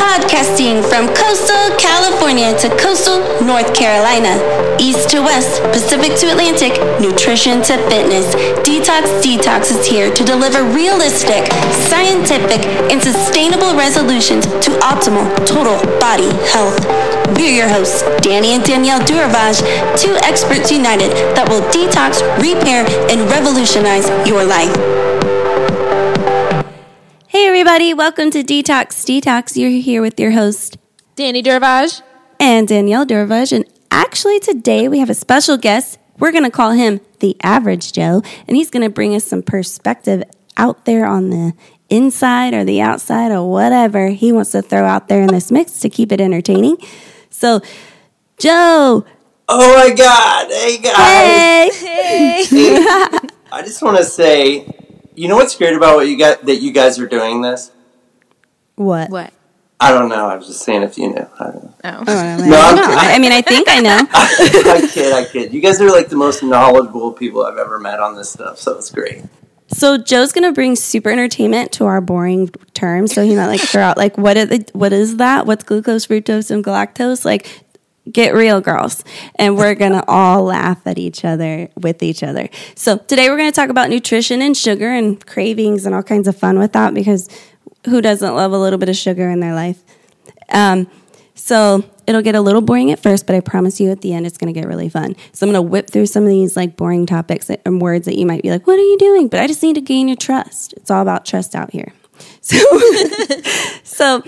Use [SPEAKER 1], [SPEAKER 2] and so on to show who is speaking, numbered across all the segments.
[SPEAKER 1] Podcasting from coastal California to coastal North Carolina, east to west, Pacific to Atlantic, nutrition to fitness. Detox Detox is here to deliver realistic, scientific, and sustainable resolutions to optimal total body health. We're your hosts, Danny and Danielle Duravage, two experts united that will detox, repair, and revolutionize your life. Hey, everybody, welcome to Detox Detox. You're here with your host,
[SPEAKER 2] Danny Duravage.
[SPEAKER 1] and Danielle Duravage. And actually, today we have a special guest. We're going to call him the Average Joe, and he's going to bring us some perspective out there on the inside or the outside or whatever he wants to throw out there in this mix to keep it entertaining. So, Joe,
[SPEAKER 3] Oh my god! Hey guys!
[SPEAKER 1] hey!
[SPEAKER 3] I just want to say, you know what's great about what you got that you guys are doing this?
[SPEAKER 1] What?
[SPEAKER 2] What?
[SPEAKER 3] I don't know. I was just saying if you knew. I don't know.
[SPEAKER 2] Oh.
[SPEAKER 1] I don't know. I,
[SPEAKER 3] No, I'm
[SPEAKER 1] know. I I mean, I think I know.
[SPEAKER 3] I kid, I kid. You guys are like the most knowledgeable people I've ever met on this stuff, so it's great.
[SPEAKER 1] So Joe's gonna bring super entertainment to our boring terms. So he might like throw out like what is the, what is that? What's glucose, fructose, and galactose? Like, get real, girls. And we're gonna all laugh at each other with each other. So today we're gonna talk about nutrition and sugar and cravings and all kinds of fun with that because who doesn't love a little bit of sugar in their life? Um, so it'll get a little boring at first, but I promise you at the end it's going to get really fun. So I'm going to whip through some of these like boring topics and words that you might be like, "What are you doing?" But I just need to gain your trust. It's all about trust out here. So, so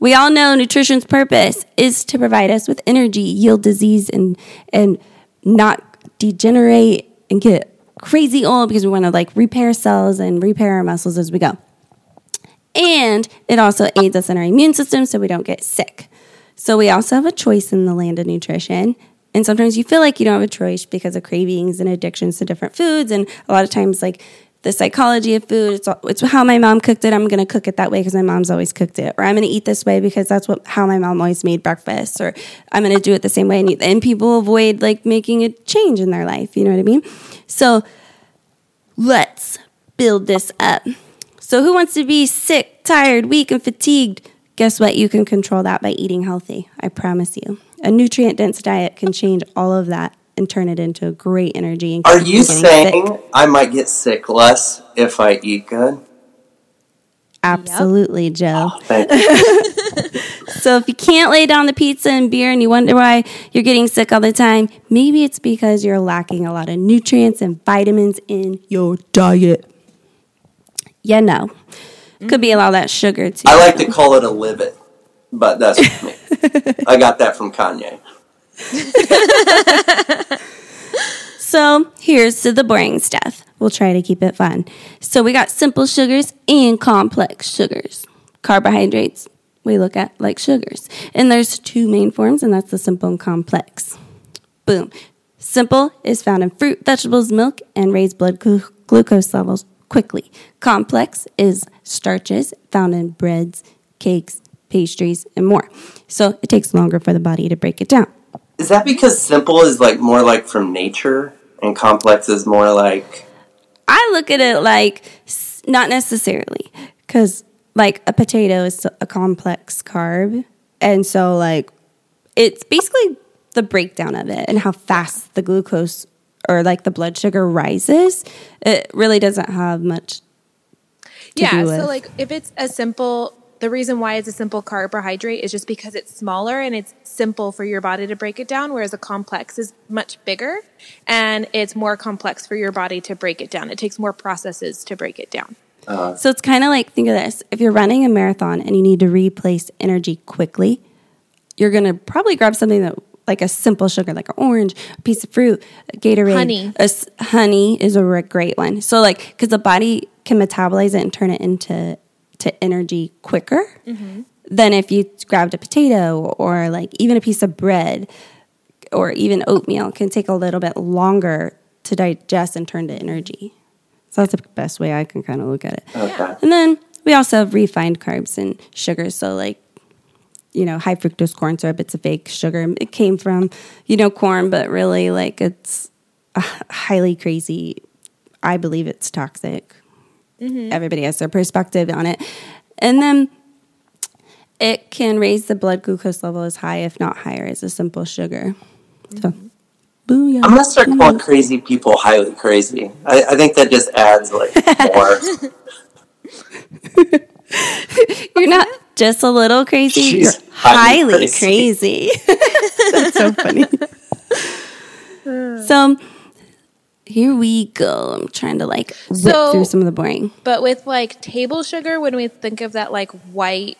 [SPEAKER 1] we all know nutrition's purpose is to provide us with energy, yield disease, and and not degenerate and get crazy old because we want to like repair cells and repair our muscles as we go. And it also aids us in our immune system so we don't get sick. So we also have a choice in the land of nutrition. And sometimes you feel like you don't have a choice because of cravings and addictions to different foods. And a lot of times, like the psychology of food, it's, it's how my mom cooked it. I'm going to cook it that way because my mom's always cooked it. Or I'm going to eat this way because that's what how my mom always made breakfast. Or I'm going to do it the same way. And, and people avoid like making a change in their life. You know what I mean? So let's build this up. So, who wants to be sick, tired, weak, and fatigued? Guess what? You can control that by eating healthy. I promise you. A nutrient dense diet can change all of that and turn it into great energy. And
[SPEAKER 3] Are you saying
[SPEAKER 1] sick.
[SPEAKER 3] I might get sick less if I eat good?
[SPEAKER 1] Absolutely, Joe.
[SPEAKER 3] Oh, thank you.
[SPEAKER 1] So, if you can't lay down the pizza and beer and you wonder why you're getting sick all the time, maybe it's because you're lacking a lot of nutrients and vitamins in your diet. Yeah, no. Could be a lot of that sugar, too.
[SPEAKER 3] I like to call it a livet, but that's me. I got that from Kanye.
[SPEAKER 1] So here's to the boring stuff. We'll try to keep it fun. So we got simple sugars and complex sugars. Carbohydrates we look at like sugars. And there's two main forms, and that's the simple and complex. Boom. Simple is found in fruit, vegetables, milk, and raise blood glu- glucose levels quickly. Complex is starches found in breads, cakes, pastries, and more. So it takes longer for the body to break it down.
[SPEAKER 3] Is that because simple is like more like from nature and complex is more like
[SPEAKER 1] I look at it like not necessarily because like a potato is a complex carb, and so like it's basically the breakdown of it and how fast the glucose or like the blood sugar rises. It really doesn't have much. to
[SPEAKER 2] Yeah.
[SPEAKER 1] do
[SPEAKER 2] So, like, if it's a simple, the reason why it's a simple carbohydrate is just because it's smaller and it's simple for your body to break it down, whereas a complex is much bigger and it's more complex for your body to break it down. It takes more processes to break it down. Uh-huh.
[SPEAKER 1] So it's kind of like think of this: if you're running a marathon and you need to replace energy quickly, you're gonna probably grab something that like a simple sugar, like an orange, a piece of fruit, a Gatorade.
[SPEAKER 2] Honey.
[SPEAKER 1] A s- honey is a great one. So like, because the body can metabolize it and turn it into to energy quicker than if you grabbed a potato or like even a piece of bread or even oatmeal can take a little bit longer to digest and turn to energy. So that's the best way I can kind of look at it.
[SPEAKER 3] okay.
[SPEAKER 1] And then we also have refined carbs and sugars. So, like, you know, high fructose corn syrup, it's a fake sugar. It came from, you know, corn, but really, like, it's uh, highly crazy. I believe it's toxic. Mm-hmm. everybody has their perspective on it. And then it can raise the blood glucose level as high, if not higher, as a simple sugar. So, mm-hmm. booyah.
[SPEAKER 3] I'm gonna start calling crazy people highly crazy. I, I think that just adds like more.
[SPEAKER 1] You're not just a little crazy,
[SPEAKER 3] She's
[SPEAKER 1] you're
[SPEAKER 3] highly
[SPEAKER 1] highly crazy. That's so funny. so here we go. I'm trying to like whip
[SPEAKER 2] So-
[SPEAKER 1] through some of the boring.
[SPEAKER 2] But with like table sugar, when we think of that like white,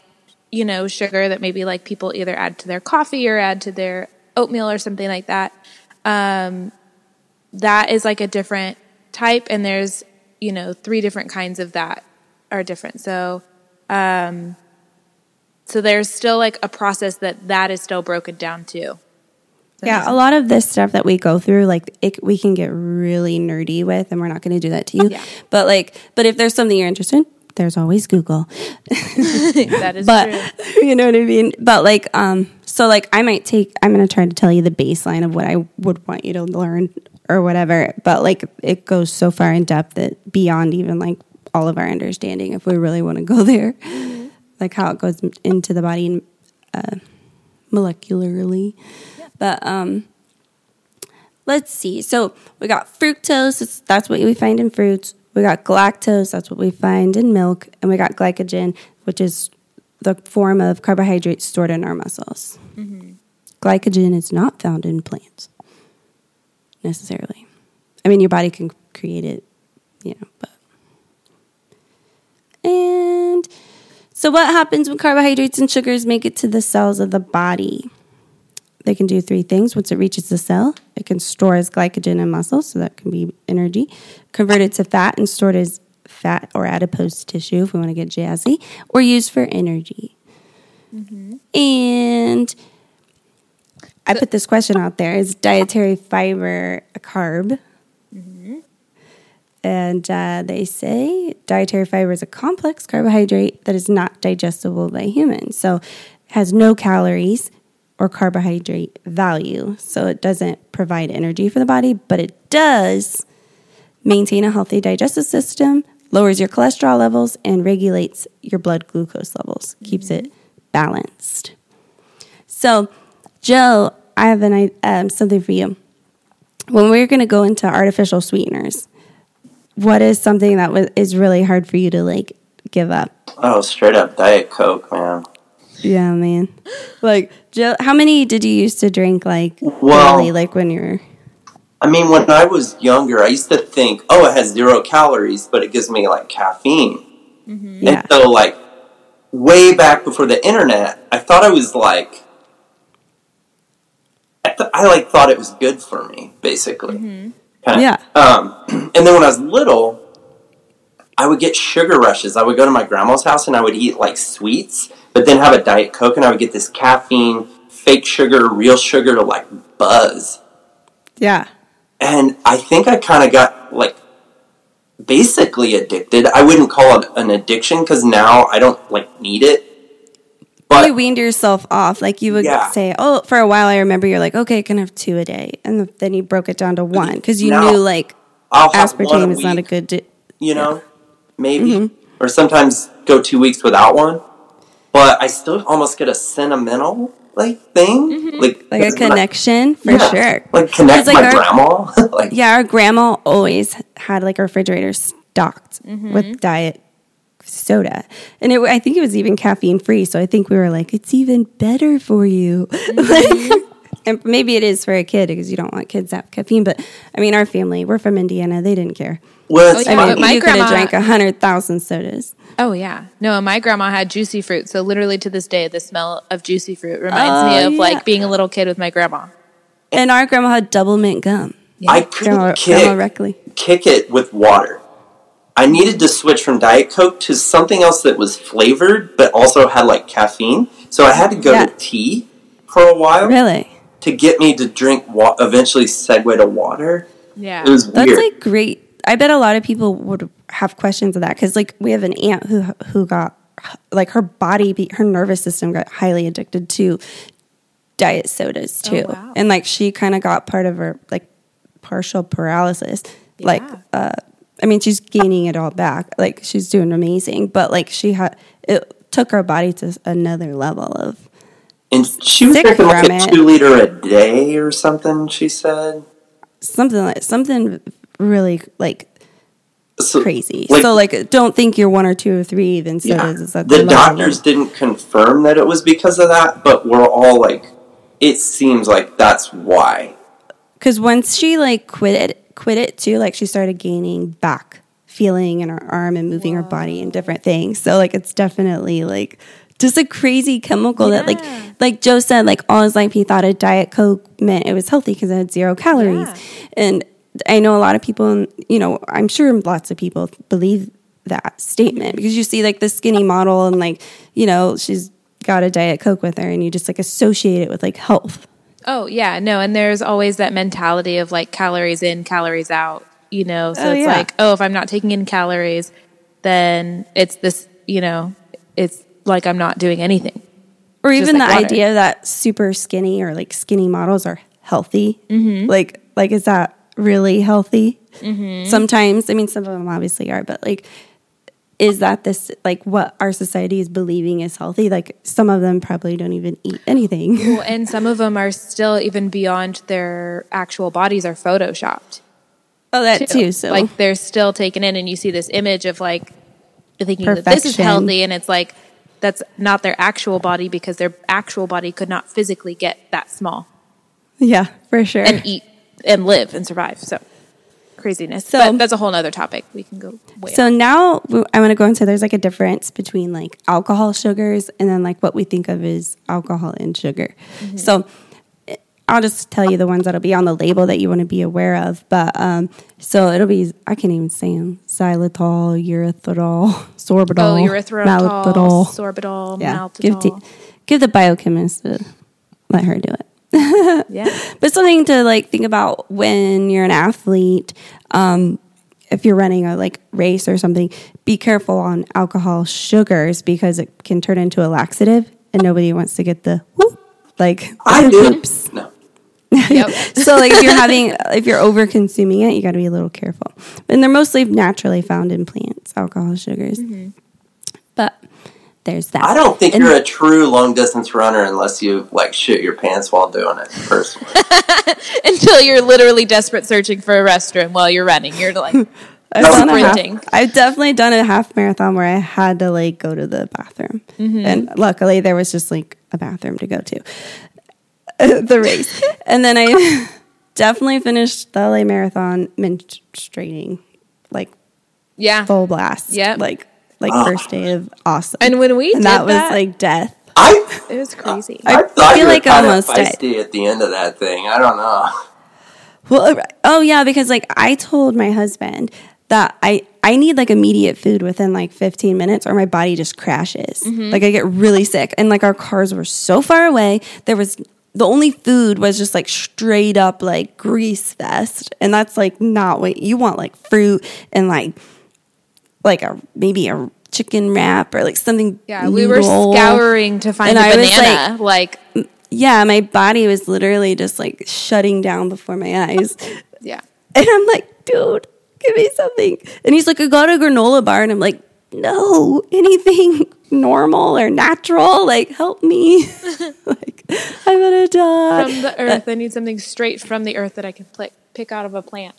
[SPEAKER 2] you know, sugar that maybe like people either add to their coffee or add to their oatmeal or something like that, um, that is like a different type. And there's, you know, three different kinds of that are different. So, um, so there's still like a process that that is still broken down too.
[SPEAKER 1] Yeah, a lot of this stuff that we go through, like it, we can get really nerdy with, and we're not going to do that to you.
[SPEAKER 2] Yeah.
[SPEAKER 1] But like, but if there's something you're interested, in, there's always Google.
[SPEAKER 2] that is
[SPEAKER 1] but
[SPEAKER 2] true.
[SPEAKER 1] you know what I mean. But like, um, so like I might take. I'm gonna try to tell you the baseline of what I would want you to learn or whatever. But like, it goes so far in depth that beyond even like all of our understanding, if we really want to go there, like how it goes into the body uh, molecularly. But um, let's see. So we got fructose. That's what we find in fruits. We got galactose. That's what we find in milk, and we got glycogen, which is the form of carbohydrates stored in our muscles. Glycogen is not found in plants necessarily. I mean, your body can create it, you know, but. And so, what happens when carbohydrates and sugars make it to the cells of the body? They can do three things. Once it reaches the cell, it can store as glycogen in muscle, so that can be energy, converted to fat and stored as fat or adipose tissue if we want to get jazzy, or used for energy. And I put this question out there is dietary fiber a carb? And uh, they say dietary fiber is a complex carbohydrate that is not digestible by humans. So has no calories or carbohydrate value. So it doesn't provide energy for the body, but it does maintain a healthy digestive system, lowers your cholesterol levels, and regulates your blood glucose levels, keeps it balanced. So, Joe, I have an, um, something for you. When we're going to go into artificial sweeteners, what is something that was, is really hard for you to like give up?
[SPEAKER 3] Oh, straight up Diet Coke, man.
[SPEAKER 1] Yeah, man. Like, how many did you used to drink? Like,
[SPEAKER 3] Well-
[SPEAKER 1] really, like when you were
[SPEAKER 3] I mean, when I was younger, I used to think, oh, it has zero calories, but it gives me like caffeine.
[SPEAKER 1] yeah,
[SPEAKER 3] And so, like, way back before the internet, I thought I was like, I, th- I like thought it was good for me, basically. Kinda.
[SPEAKER 1] Yeah.
[SPEAKER 3] Um, and then when I was little, I would get sugar rushes. I would go to my grandma's house and I would eat like sweets, but then have a diet coke, and I would get this caffeine, fake sugar, real sugar, to like buzz.
[SPEAKER 1] yeah,
[SPEAKER 3] And I think I kind of got like basically addicted. I wouldn't call it an addiction because now I don't like need it. But
[SPEAKER 1] you weaned yourself off. Like you would
[SPEAKER 3] Yeah.
[SPEAKER 1] say, "Oh, for a while, I remember you're like, okay, I can have two a day," and then you broke it down to one because you
[SPEAKER 3] Now,
[SPEAKER 1] knew like
[SPEAKER 3] I'll
[SPEAKER 1] aspartame is not a good. Di-
[SPEAKER 3] you know, maybe,
[SPEAKER 1] Mm-hmm.
[SPEAKER 3] or sometimes go two weeks without one. But I still almost get a sentimental like thing, like
[SPEAKER 1] like a
[SPEAKER 3] because when I-
[SPEAKER 1] connection for
[SPEAKER 3] yeah,
[SPEAKER 1] sure.
[SPEAKER 3] Like connect
[SPEAKER 1] 'Cause, like,
[SPEAKER 3] my
[SPEAKER 1] our-
[SPEAKER 3] grandma. like
[SPEAKER 1] Yeah, our grandma always had like a refrigerator stocked
[SPEAKER 2] Mm-hmm.
[SPEAKER 1] with diet soda, and it, I think it was even caffeine free. So I think we were like, it's even better for you.
[SPEAKER 2] Mm-hmm.
[SPEAKER 1] and maybe it is for a kid because you don't want kids to have caffeine. But I mean, our family, we're from Indiana, they didn't care.
[SPEAKER 3] Well,
[SPEAKER 2] Oh, yeah,
[SPEAKER 1] I mean,
[SPEAKER 2] my
[SPEAKER 1] you could have
[SPEAKER 2] grandma-
[SPEAKER 1] drank a hundred thousand sodas.
[SPEAKER 2] Oh yeah, no. My grandma had juicy fruit, so literally to this day, the smell of juicy fruit reminds me
[SPEAKER 1] Oh,
[SPEAKER 2] of
[SPEAKER 1] yeah.
[SPEAKER 2] like being a little kid with my grandma.
[SPEAKER 1] And our grandma had double mint gum.
[SPEAKER 3] I couldn't
[SPEAKER 1] grandma
[SPEAKER 3] kick,
[SPEAKER 1] Reckley.
[SPEAKER 3] kick it with water. I needed to switch from Diet Coke to something else that was flavored but also had like caffeine. So I had to go
[SPEAKER 1] Yeah.
[SPEAKER 3] to tea for a while
[SPEAKER 1] Really?
[SPEAKER 3] to get me to drink. Wa- eventually, segue to water.
[SPEAKER 2] Yeah,
[SPEAKER 3] It was
[SPEAKER 1] That's
[SPEAKER 3] weird.
[SPEAKER 1] like great. I bet a lot of people would have questions of that because, like, we have an aunt who who got like her body, be, her nervous system got highly addicted to diet sodas too,
[SPEAKER 2] wow.
[SPEAKER 1] and like she kind of got part of her like partial paralysis, like uh, I mean, she's gaining it all back. Like she's doing amazing, but like she had it took her body to another level of
[SPEAKER 3] And she was
[SPEAKER 1] Sick
[SPEAKER 3] drinking like
[SPEAKER 1] from
[SPEAKER 3] a
[SPEAKER 1] it.
[SPEAKER 3] two liter a day or something. She said
[SPEAKER 1] something like something really like
[SPEAKER 3] so,
[SPEAKER 1] crazy.
[SPEAKER 3] like-
[SPEAKER 1] so like, don't think you're one or two or three even
[SPEAKER 3] Yeah.
[SPEAKER 1] sodas. is at
[SPEAKER 3] The
[SPEAKER 1] level.
[SPEAKER 3] doctors didn't confirm that it was because of that, but we're all like, it seems like that's why.
[SPEAKER 1] because once she like quit it, quit it too, like she started gaining back feeling in her arm and moving her body and different things. So like, it's definitely like just a crazy chemical that like like Joe said, like all his life he thought a diet coke meant it was healthy because it had zero calories,
[SPEAKER 2] Yeah.
[SPEAKER 1] and I know a lot of people, you know, I'm sure lots of people believe that statement because you see like the skinny model and like you know she's got a diet coke with her and you just like associate it with like health.
[SPEAKER 2] Oh yeah, no, and there's always that mentality of like calories in, calories out. You know, so
[SPEAKER 1] Oh,
[SPEAKER 2] it's
[SPEAKER 1] yeah.
[SPEAKER 2] like, oh, if I'm not taking in calories, then it's this. You know, it's like I'm not doing anything.
[SPEAKER 1] or even
[SPEAKER 2] like
[SPEAKER 1] the
[SPEAKER 2] water.
[SPEAKER 1] idea that super skinny or like skinny models are healthy
[SPEAKER 2] Mm-hmm.
[SPEAKER 1] like like is that really healthy. Mm-hmm. Sometimes i mean some of them obviously are but like is that this like what our society is believing is healthy? Like some of them probably don't even eat anything.
[SPEAKER 2] Well, and some of them are still even beyond their actual bodies are photoshopped.
[SPEAKER 1] oh that too. so.
[SPEAKER 2] Like they're still taken in, and you see this image of like thinking that this is healthy, and it's like that's not their actual body because their actual body could not physically get that small.
[SPEAKER 1] Yeah for sure.
[SPEAKER 2] And eat and live and survive. So craziness.
[SPEAKER 1] So-
[SPEAKER 2] but that's a whole other topic. We can go.
[SPEAKER 1] So now I want to go into there's like a difference between like alcohol sugars and then like what we think of as alcohol and sugar. So eh, I'll just tell you the ones that'll be on the label that you want to be aware of. But um, so it'll be I can't even say them: xylitol, erythritol, sorbitol,
[SPEAKER 2] oh, erythritol,
[SPEAKER 1] maltitol.
[SPEAKER 2] sorbitol,
[SPEAKER 1] Yeah, give
[SPEAKER 2] maltitol.
[SPEAKER 1] the, give the biochemist to let her do it.
[SPEAKER 2] Yeah.
[SPEAKER 1] But something to like think about when you're an athlete, um, if you're running a like race or something, be careful on alcohol sugars because it can turn into a laxative, and nobody wants to get the whoop, like
[SPEAKER 3] I do.
[SPEAKER 1] oops.
[SPEAKER 3] No.
[SPEAKER 2] Yep.
[SPEAKER 1] so like if you're having if you're over consuming it, you got to be a little careful. And they're mostly naturally found in plants, alcohol sugars. But there's that.
[SPEAKER 3] I don't think
[SPEAKER 1] And-
[SPEAKER 3] you're a true long distance runner unless you like shit your pants while doing it. Personally,
[SPEAKER 2] Until you're literally desperate searching for a restroom while you're running. You're like,
[SPEAKER 1] I've done half-
[SPEAKER 2] sprinting.
[SPEAKER 1] I've definitely done a half marathon where I had to like go to the bathroom, mm-hmm. and luckily there was just like a bathroom to go to the race, and then I definitely finished the LA marathon menstruating like
[SPEAKER 2] yeah.
[SPEAKER 1] full blast,
[SPEAKER 2] Yeah.
[SPEAKER 1] like like
[SPEAKER 3] Oh.
[SPEAKER 1] first day of awesome,
[SPEAKER 2] And when we
[SPEAKER 1] and
[SPEAKER 2] did
[SPEAKER 1] that was like death.
[SPEAKER 3] I
[SPEAKER 2] It was crazy.
[SPEAKER 3] I,
[SPEAKER 1] I
[SPEAKER 3] thought
[SPEAKER 1] feel like I
[SPEAKER 3] kind
[SPEAKER 1] almost died.
[SPEAKER 3] feisty at the end of that thing. I don't know.
[SPEAKER 1] Well, uh, oh yeah, because like I told my husband that I I need like immediate food within like 15 minutes or my body just crashes. Mm-hmm. Like I get really sick and like our cars were so far away. There was the only food was just like straight up like grease fest and that's like not what you want like fruit and like like a maybe a chicken wrap or like something
[SPEAKER 2] yeah, we were scouring to find
[SPEAKER 1] And
[SPEAKER 2] a
[SPEAKER 1] I was
[SPEAKER 2] banana. Like,
[SPEAKER 1] yeah my body was literally just like shutting down before my eyes
[SPEAKER 2] yeah.
[SPEAKER 1] And I'm like, dude, give me something. And he's like, I got a granola bar. And I'm like, no, anything normal or natural. Like, help me. like, I'm to die.
[SPEAKER 2] From the earth. I need something straight from the earth that I can pl- pick out of a plant.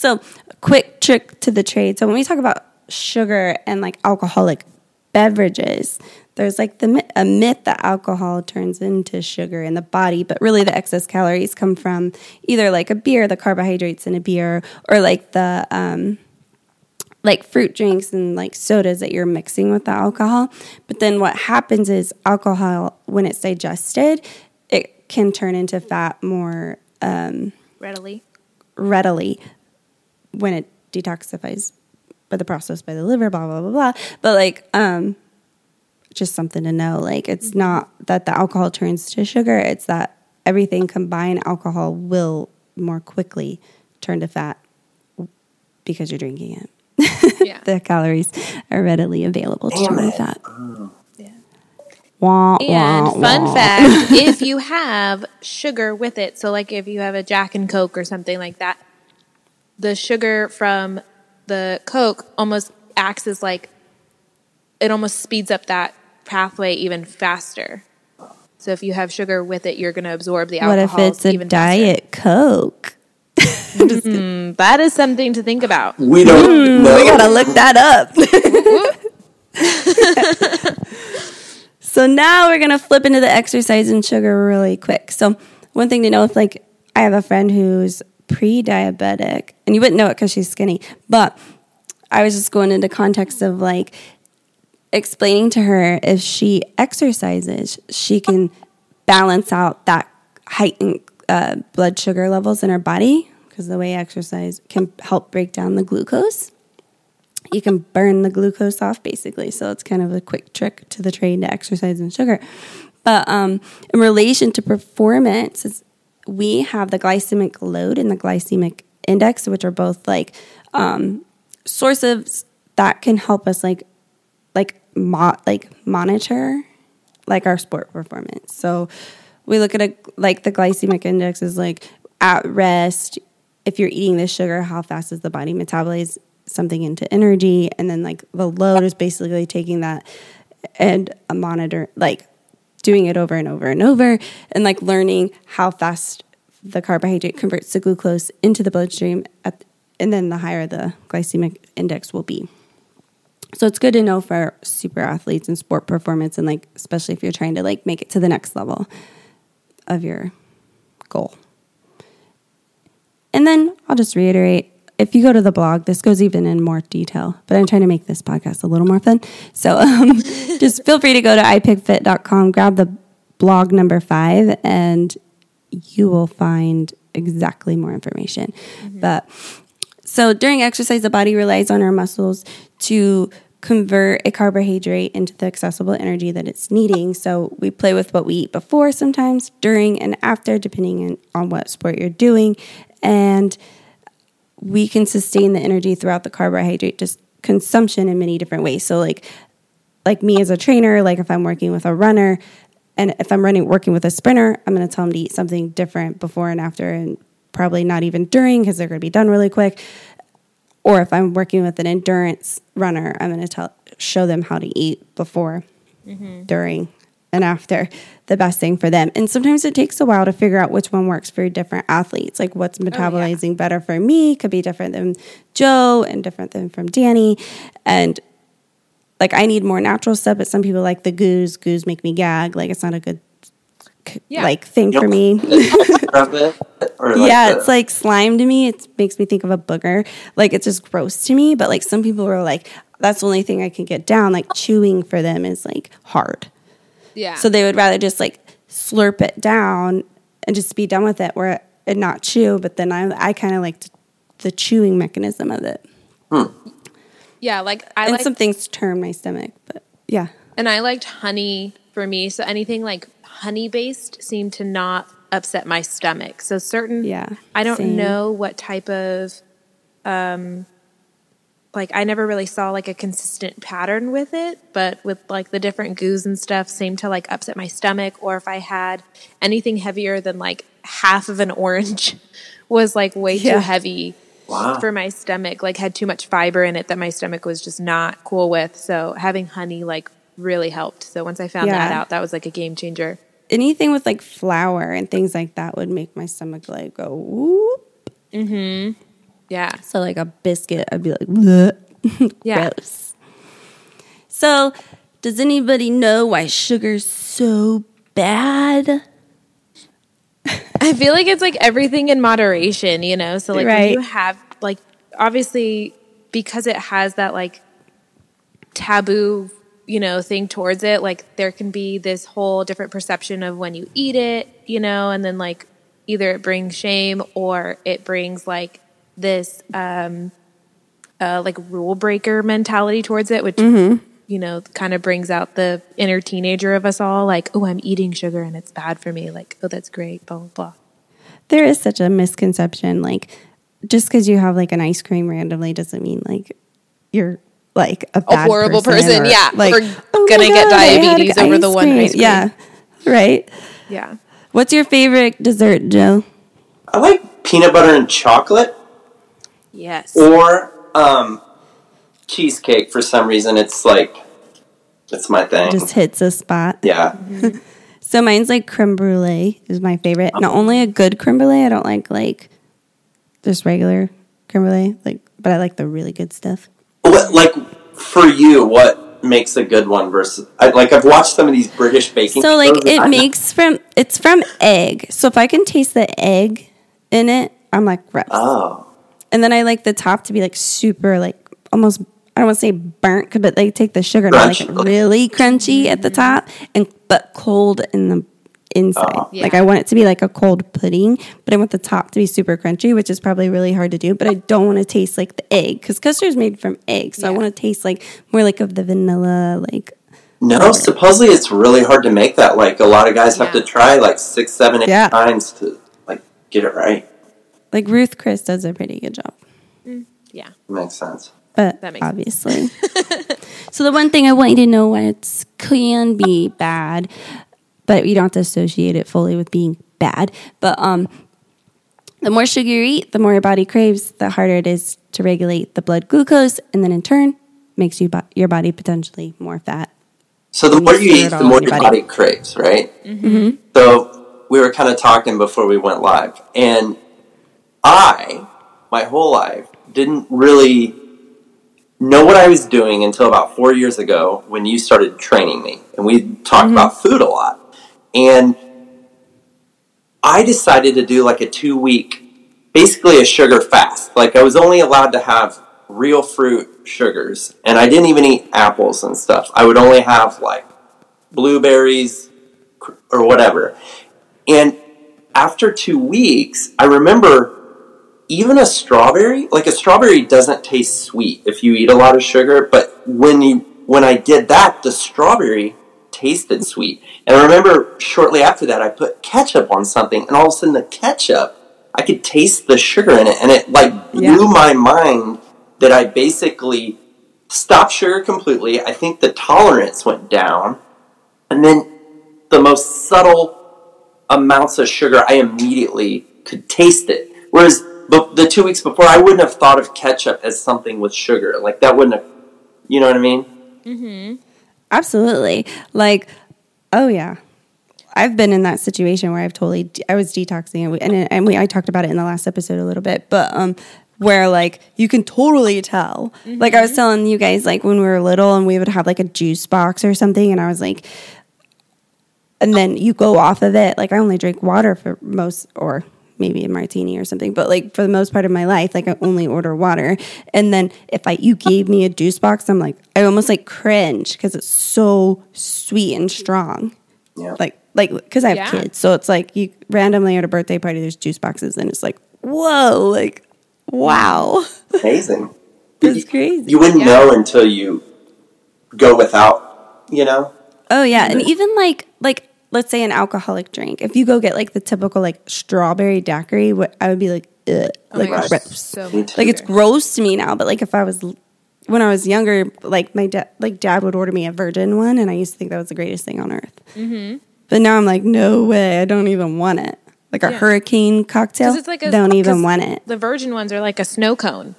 [SPEAKER 1] So, quick trick to the trade. So, when we talk about sugar and like alcoholic beverages, there's like the a myth that alcohol turns into sugar in the body, but really the excess calories come from either like a beer, the carbohydrates in a beer, or like the um, like fruit drinks and like sodas that you're mixing with the alcohol. But then what happens is alcohol, when it's digested, it can turn into fat more
[SPEAKER 2] Readily.
[SPEAKER 1] readily when it detoxifies by the process by the liver, blah blah blah blah. But like, um, just something to know. Like, it's not that the alcohol turns to sugar; it's that everything combined alcohol will more quickly turn to fat because you're drinking it.
[SPEAKER 2] Yeah.
[SPEAKER 1] the calories are readily available to turn fat.
[SPEAKER 2] Yeah.
[SPEAKER 1] Wah,
[SPEAKER 2] And
[SPEAKER 1] wah,
[SPEAKER 2] fun
[SPEAKER 1] wah.
[SPEAKER 2] fact, if you have sugar with it, so like if you have a Jack and Coke or something like that, the sugar from the Coke almost acts as like it almost speeds up that pathway even faster. So if you have sugar with it, you're going to absorb the alcohol.
[SPEAKER 1] What if it's a
[SPEAKER 2] even
[SPEAKER 1] diet Coke?
[SPEAKER 2] faster. Hmm, that is something to think about.
[SPEAKER 3] We don't hmm, know.
[SPEAKER 1] We gotta look that up. so now we're gonna flip into the exercise and sugar really quick. So one thing to know if like I have a friend who's pre-diabetic, and you wouldn't know it because she's skinny, but I was just going into context of like explaining to her if she exercises, she can balance out that heightened uh, blood sugar levels in her body because the way exercise can help break down the glucose. You can burn the glucose off basically. So it's kind of a quick trick to the trade to exercise and sugar. But um, in relation to performance, we have the glycemic load and the glycemic index, which are both like um, sources that can help us like like mo- like monitor like our sport performance. So we look at a like the glycemic index is like at rest. If you're eating this sugar, how fast does the body metabolize something into energy? And then like the load is basically taking that and a monitor like doing it over and over and over and like learning how fast the carbohydrate converts to glucose into the bloodstream at, and then the higher the glycemic index will be. So it's good to know for super athletes and sport performance and like especially if you're trying to like make it to the next level of your goal. And then I'll just reiterate if you go to the blog, this goes even in more detail, but I'm trying to make this podcast a little more fun. So um, just feel free to go to ipickfit.com, grab the blog number five, and you will find exactly more information. But so during exercise, the body relies on our muscles to convert a carbohydrate into the accessible energy that it's needing. So we play with what we eat before sometimes, during and after, depending on what sport you're doing. And we can sustain the energy throughout the carbohydrate just consumption in many different ways. So like like me as a trainer, like if I'm working with a runner and if I'm running working with a sprinter, I'm going to tell them to eat something different before and after and probably not even during because they're going to be done really quick. Or if I'm working with an endurance runner, I'm going to tell show them how to eat before, mm-hmm. during, and after the best thing for them. And sometimes it takes a while to figure out which one works for different athletes. Like what's oh, metabolizing better for me could be different than Joe and different than from Danny. And like I need more natural stuff, but some people like the goos. Goos make me gag. Like it's not a good
[SPEAKER 2] Yeah.
[SPEAKER 1] like thing
[SPEAKER 3] You
[SPEAKER 1] for me.
[SPEAKER 3] it, like
[SPEAKER 1] yeah,
[SPEAKER 3] the-
[SPEAKER 1] it's like slime to me. It makes me think of a booger. Like it's just gross to me. But like some people are like, that's the only thing I can get down. Like chewing for them is like hard.
[SPEAKER 2] Yeah.
[SPEAKER 1] So they would rather just like slurp it down and just be done with it, where and not chew. But then I I kind of like the chewing mechanism of it.
[SPEAKER 2] yeah, like I
[SPEAKER 1] and
[SPEAKER 2] like
[SPEAKER 1] some things turn my stomach, but yeah.
[SPEAKER 2] And I liked honey for me. So anything like honey based seemed to not upset my stomach. So certain,
[SPEAKER 1] Yeah,
[SPEAKER 2] I don't
[SPEAKER 1] same.
[SPEAKER 2] know what type of, um, like I never really saw like a consistent pattern with it, but with like the different goos and stuff seemed to like upset my stomach. Or if I had anything heavier than like half of an orange was like way
[SPEAKER 1] Yeah.
[SPEAKER 2] too heavy
[SPEAKER 3] Wow.
[SPEAKER 2] for my stomach, like had too much fiber in it that my stomach was just not cool with. So having honey like really helped. So once I found that out, that was like a game changer.
[SPEAKER 1] Anything with like flour and things like that would make my stomach like go whoop. Mm-hmm.
[SPEAKER 2] Yeah.
[SPEAKER 1] So like a biscuit, I'd be like, Bleh.
[SPEAKER 2] Yeah.
[SPEAKER 1] gross. So, does anybody know why sugar's so bad?
[SPEAKER 2] I feel like it's like everything in moderation, you know? So like when
[SPEAKER 1] Right.
[SPEAKER 2] you have like obviously because it has that like taboo, you know, thing towards it, like there can be this whole different perception of when you eat it, you know, and then like either it brings shame or it brings like this um uh like rule breaker mentality towards it, which you know, kind of brings out the inner teenager of us all, like, oh, I'm eating sugar and it's bad for me. Like, oh, that's great, blah, blah, blah.
[SPEAKER 1] There is such a misconception. Like, just because you have like an ice cream randomly doesn't mean like you're like a, bad
[SPEAKER 2] horrible person,
[SPEAKER 1] or,
[SPEAKER 2] yeah,
[SPEAKER 1] Like,
[SPEAKER 2] or
[SPEAKER 1] "Oh
[SPEAKER 2] gonna get
[SPEAKER 1] God, I had
[SPEAKER 2] diabetes over the one ice cream."
[SPEAKER 1] Yeah, right.
[SPEAKER 2] Yeah.
[SPEAKER 1] What's your favorite dessert, Joe?
[SPEAKER 3] I like peanut butter and chocolate.
[SPEAKER 2] Yes.
[SPEAKER 3] or um, cheesecake. For some reason, it's like it's my thing.
[SPEAKER 1] Just hits a spot.
[SPEAKER 3] yeah,
[SPEAKER 1] So mine's like creme brulee is my favorite. Not only a good creme brulee, I don't like like just regular creme brulee. Like, but I like the really good stuff.
[SPEAKER 3] what, like for you, what makes a good one versus I, like I've watched some of these British baking.
[SPEAKER 1] So like
[SPEAKER 3] shows, and
[SPEAKER 1] it
[SPEAKER 3] I'm-
[SPEAKER 1] makes from it's from egg. So if I can taste the egg in it, I'm like gross.
[SPEAKER 3] Oh,
[SPEAKER 1] And then I like the top to be like super like almost I don't want to say burnt, but they take the sugar and I like it really crunchy at the top and but cold in the inside.
[SPEAKER 3] Oh.
[SPEAKER 1] Like
[SPEAKER 2] Yeah.
[SPEAKER 1] I want it to be like a cold pudding, but I want the top to be super crunchy, which is probably really hard to do. But I don't want to taste like the egg because custard is made from egg, so I want to taste like more like of the vanilla, like
[SPEAKER 3] no! Supposedly, it's really hard to make that. Like a lot of guys have to try like six, seven, eight
[SPEAKER 1] Yeah.
[SPEAKER 3] times to like get it right.
[SPEAKER 1] Like Ruth Chris does a pretty good job.
[SPEAKER 2] yeah.
[SPEAKER 3] Makes sense.
[SPEAKER 1] but
[SPEAKER 2] That makes sense.
[SPEAKER 1] obviously. so the one thing I want you to know why it can be bad, but you don't have to associate it fully with being bad. But um, the more sugar you eat, the more your body craves, the harder it is to regulate the blood glucose, and then in turn makes you bo- your body potentially more fat.
[SPEAKER 3] So the more
[SPEAKER 1] you
[SPEAKER 3] you eat, the more your
[SPEAKER 1] your
[SPEAKER 3] body
[SPEAKER 1] body.
[SPEAKER 3] craves, right?
[SPEAKER 1] Mm-hmm.
[SPEAKER 3] So we were kind of talking before we went live, and I, my whole life, didn't really know what I was doing until about four years ago when you started training me, and we talked
[SPEAKER 1] Mm-hmm.
[SPEAKER 3] about food a lot. And I decided to do like a two week, basically a sugar fast. Like I was only allowed to have real fruit sugars, and I didn't even eat apples and stuff. I would only have like blueberries or whatever. And after two weeks, I remember even a strawberry, like a strawberry doesn't taste sweet if you eat a lot of sugar, but when you when I did that, the strawberry tasted sweet. And I remember shortly after that I put ketchup on something and all of a sudden the ketchup I could taste the sugar in it and it like blew
[SPEAKER 1] Yeah.
[SPEAKER 3] my mind that I basically stopped sugar completely. I think the tolerance went down. And then the most subtle amounts of sugar, I immediately could taste it. Whereas the, the two weeks before, I wouldn't have thought of ketchup as something with sugar. Like that wouldn't have, you know what I mean?
[SPEAKER 1] Absolutely. Like, oh yeah. I've been in that situation where I've totally, I was detoxing and we, and, and we, I talked about it in the last episode a little bit, but, um, where like you can totally tell. Like I was telling you guys, like when we were little and we would have like a juice box or something, and I was like, and then you go off of it. Like I only drink water for most, or maybe a martini or something, but like for the most part of my life, like I only order water. And then if I you gave me a juice box, I'm like I almost like cringe because it's so sweet and strong.
[SPEAKER 3] Yeah.
[SPEAKER 1] Like like because I have
[SPEAKER 2] Yeah.
[SPEAKER 1] kids, so it's like you randomly at a birthday party, there's juice boxes, and it's like whoa, like wow,
[SPEAKER 3] Amazing.
[SPEAKER 1] it's crazy.
[SPEAKER 3] You wouldn't
[SPEAKER 2] Yeah.
[SPEAKER 3] know until you go without, you know?
[SPEAKER 1] Oh yeah, and even like like let's say an alcoholic drink. If you go get like the typical like strawberry daiquiri, what I would be like, Ugh,
[SPEAKER 2] Oh my
[SPEAKER 1] like
[SPEAKER 2] gosh, so
[SPEAKER 1] like it's gross to me now. But like if I was when I was younger, like my dad like dad would order me a virgin one, and I used to think that was the greatest thing on earth. Mm-hmm. But now I'm like, no way, I don't even want it. Like a
[SPEAKER 2] Yeah.
[SPEAKER 1] hurricane cocktail,
[SPEAKER 2] Because it's like a,
[SPEAKER 1] don't even want it.
[SPEAKER 2] The virgin ones are like a snow cone.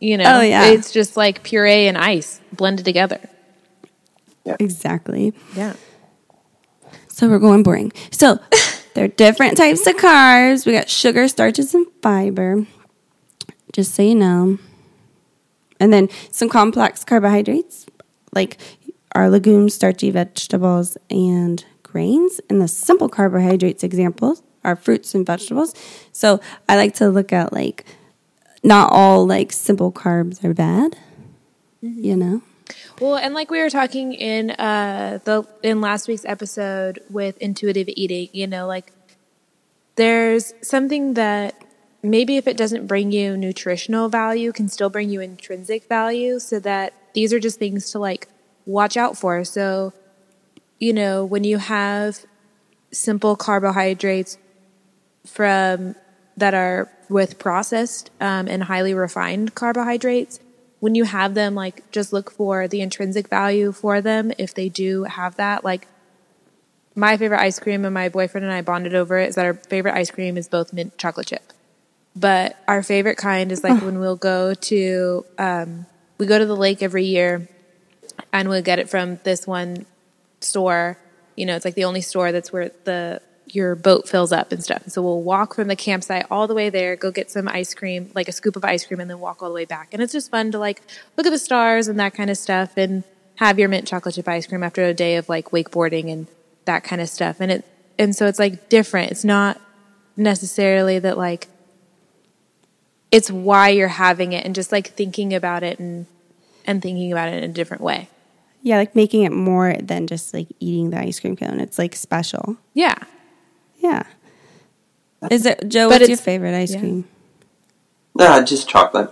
[SPEAKER 2] You know,
[SPEAKER 1] Oh, yeah.
[SPEAKER 2] it's just like puree and ice blended together. Yeah.
[SPEAKER 1] Exactly.
[SPEAKER 2] Yeah,
[SPEAKER 1] So we're going boring. So there are different types of carbs. We got sugar, starches, and fiber. Just so you know. And then some complex carbohydrates, like our legumes, starchy vegetables, and grains. And the simple carbohydrates examples are fruits and vegetables. So I like to look at like not all like simple carbs are bad. Mm-hmm. You know?
[SPEAKER 2] Well, and like we were talking in uh the in last week's episode with intuitive eating, you know, like there's something that maybe if it doesn't bring you nutritional value can still bring you intrinsic value so that these are just things to like watch out for. So, you know, when you have simple carbohydrates from that are with processed um, and highly refined carbohydrates when you have them like just look for the intrinsic value for them if they do have that like my favorite ice cream and my boyfriend and i bonded over it is that our favorite ice cream is both mint chocolate chip But our favorite kind is like when we'll go to, um, we go to the lake every year and we'll get it from this one store. You know, it's like the only store that's where the your boat fills up and stuff. So we'll walk from the campsite all the way there, go get some ice cream, like a scoop of ice cream, and then walk all the way back. And it's just fun to like look at the stars and that kind of stuff and have your mint chocolate chip ice cream after a day of like wakeboarding and that kind of stuff. And it and so it's like different. It's not necessarily that like it's why you're having it and just like thinking about it and and thinking about it in a different way.
[SPEAKER 1] Yeah, like making it more than just like eating the ice cream cone. It's like special.
[SPEAKER 2] Yeah.
[SPEAKER 1] Yeah. Is it Joe?
[SPEAKER 2] But
[SPEAKER 1] what's your favorite ice
[SPEAKER 2] yeah.
[SPEAKER 1] cream?
[SPEAKER 3] Nah, just chocolate.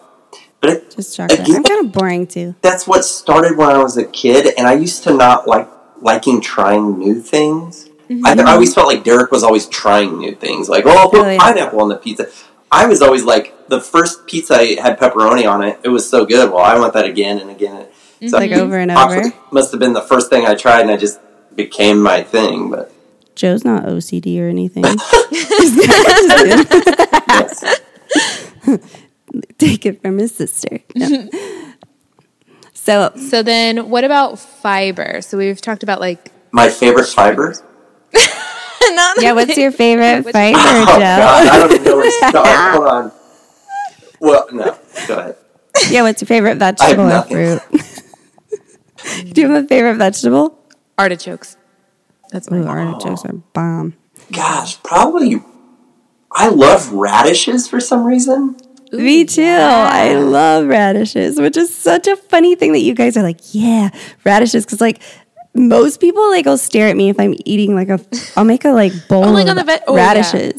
[SPEAKER 3] But it,
[SPEAKER 1] Just chocolate.
[SPEAKER 3] Again-
[SPEAKER 1] I'm kind of boring too.
[SPEAKER 3] that's what started when I was a kid, and I used to not like liking trying new things. Mm-hmm. I, I always felt like Derek was always trying new things, like oh, put
[SPEAKER 1] Oh, yeah.
[SPEAKER 3] pineapple on the pizza. I was always like the first pizza I had pepperoni on it. It was so good. Well, I want that again and again. Mm-hmm. So
[SPEAKER 1] Like over and over.
[SPEAKER 3] must have been the first thing I tried, and I just became my thing. But
[SPEAKER 1] Joe's not OCD or anything. Take it from his sister. No. Mm-hmm. so
[SPEAKER 2] So then what about fiber? So we've talked about like
[SPEAKER 3] my favorite fiber.
[SPEAKER 2] not
[SPEAKER 1] yeah, what's your favorite
[SPEAKER 2] Which-
[SPEAKER 1] fiber,
[SPEAKER 3] Oh
[SPEAKER 1] Joe?
[SPEAKER 3] God, I don't even know where to start. Hold on. Well, no, go ahead.
[SPEAKER 1] Yeah, what's your favorite vegetable or fruit? Do you have a favorite vegetable?
[SPEAKER 2] artichokes. That's my
[SPEAKER 1] Ooh, artichokes are bomb.
[SPEAKER 3] Gosh, probably. I love radishes for some reason.
[SPEAKER 1] Me too. I love radishes, which is such a funny thing that you guys are like, yeah, radishes. Because like most people like will stare at me if I'm eating like a. I'll make a like oh, bowl
[SPEAKER 2] like
[SPEAKER 1] of
[SPEAKER 2] on the ve- oh, yeah.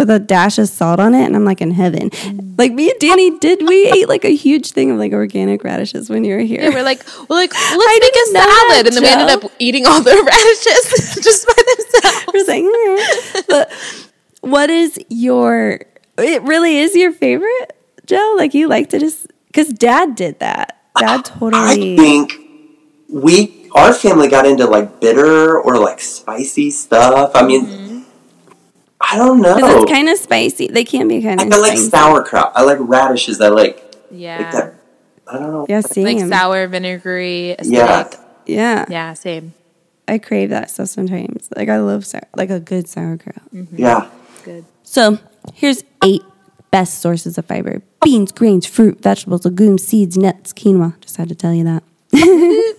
[SPEAKER 1] Radishes with a dash of salt on it, and I'm like in heaven. Like me and Danny did. We ate like a huge thing of like organic radishes when you were here.
[SPEAKER 2] Yeah, we're like, we're like, let's make a salad,
[SPEAKER 1] that,
[SPEAKER 2] and then we ended up eating all the radishes just by themselves.
[SPEAKER 1] We're like, "Eh." but what is your? It really is your favorite, Joe. Like you like to just because Dad did that. Dad totally.
[SPEAKER 3] I think we, our family, got into like bitter or like spicy stuff. I mean, I don't know.
[SPEAKER 1] Because it's kind of spicy. They can be kind
[SPEAKER 3] Like,
[SPEAKER 1] of
[SPEAKER 3] I like
[SPEAKER 1] spicy.
[SPEAKER 3] sauerkraut. I like radishes. I like like
[SPEAKER 2] Yeah,
[SPEAKER 3] that. I don't know.
[SPEAKER 1] Yeah, same.
[SPEAKER 2] like sour, vinegary, acidic.
[SPEAKER 3] Yeah.
[SPEAKER 1] yeah.
[SPEAKER 2] Yeah, same.
[SPEAKER 1] I crave that stuff sometimes. Like I love sour, like a good sauerkraut. Mm-hmm.
[SPEAKER 3] Yeah.
[SPEAKER 2] Good.
[SPEAKER 1] So here's eight best sources of fiber: beans, grains, fruit, vegetables, legumes, seeds, nuts, quinoa. Just had to tell you that.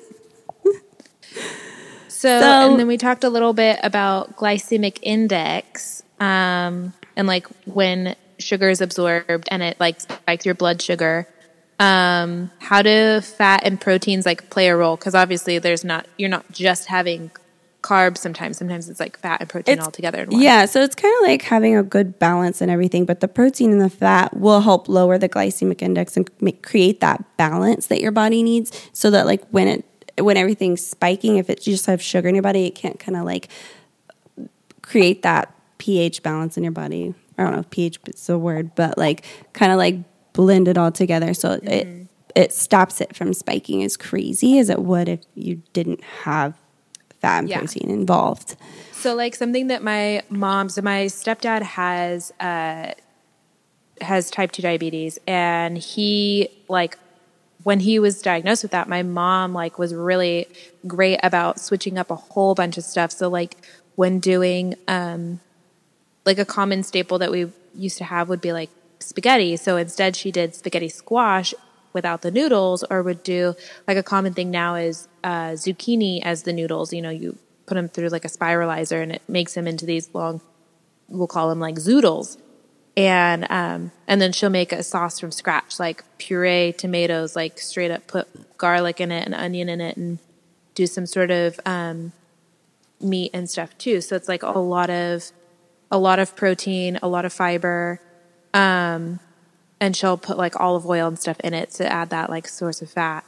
[SPEAKER 2] So,
[SPEAKER 1] So-
[SPEAKER 2] and then we talked a little bit about glycemic index, um, and like when sugar is absorbed and it like spikes your blood sugar. Um, how do fat and proteins like play a role? Because obviously, there's not you're not just having carbs. Sometimes, sometimes it's like fat and protein
[SPEAKER 1] It's-
[SPEAKER 2] all together in one.
[SPEAKER 1] Yeah, so it's kind of like having a good balance and everything, but the protein and the fat will help lower the glycemic index and make, create that balance that your body needs so that like when it when everything's spiking, if it you just have sugar in your body, it can't kind of like create that pH balance in your body. I don't know if pH is a word, but like kind of like blend it all together so it it stops it from spiking as crazy as it would if you didn't have fat and
[SPEAKER 2] Yeah.
[SPEAKER 1] protein involved.
[SPEAKER 2] So like something that my mom, so my stepdad has uh, has type two diabetes, and he like when he was diagnosed with that, my mom like was really great about switching up a whole bunch of stuff. So like when doing um, like a common staple that we used to have would be like spaghetti. So instead, she did spaghetti squash without the noodles, or would do like a common thing now is uh, zucchini as the noodles. You know, you put them through like a spiralizer, and it makes them into these long. We'll call them like zoodles, and um, and then she'll make a sauce from scratch, like puree tomatoes, like straight up put garlic in it and onion in it, and do some sort of um, meat and stuff too. So it's like a lot of a lot of protein, a lot of fiber, um, and she'll put like olive oil and stuff in it to add that like source of fat.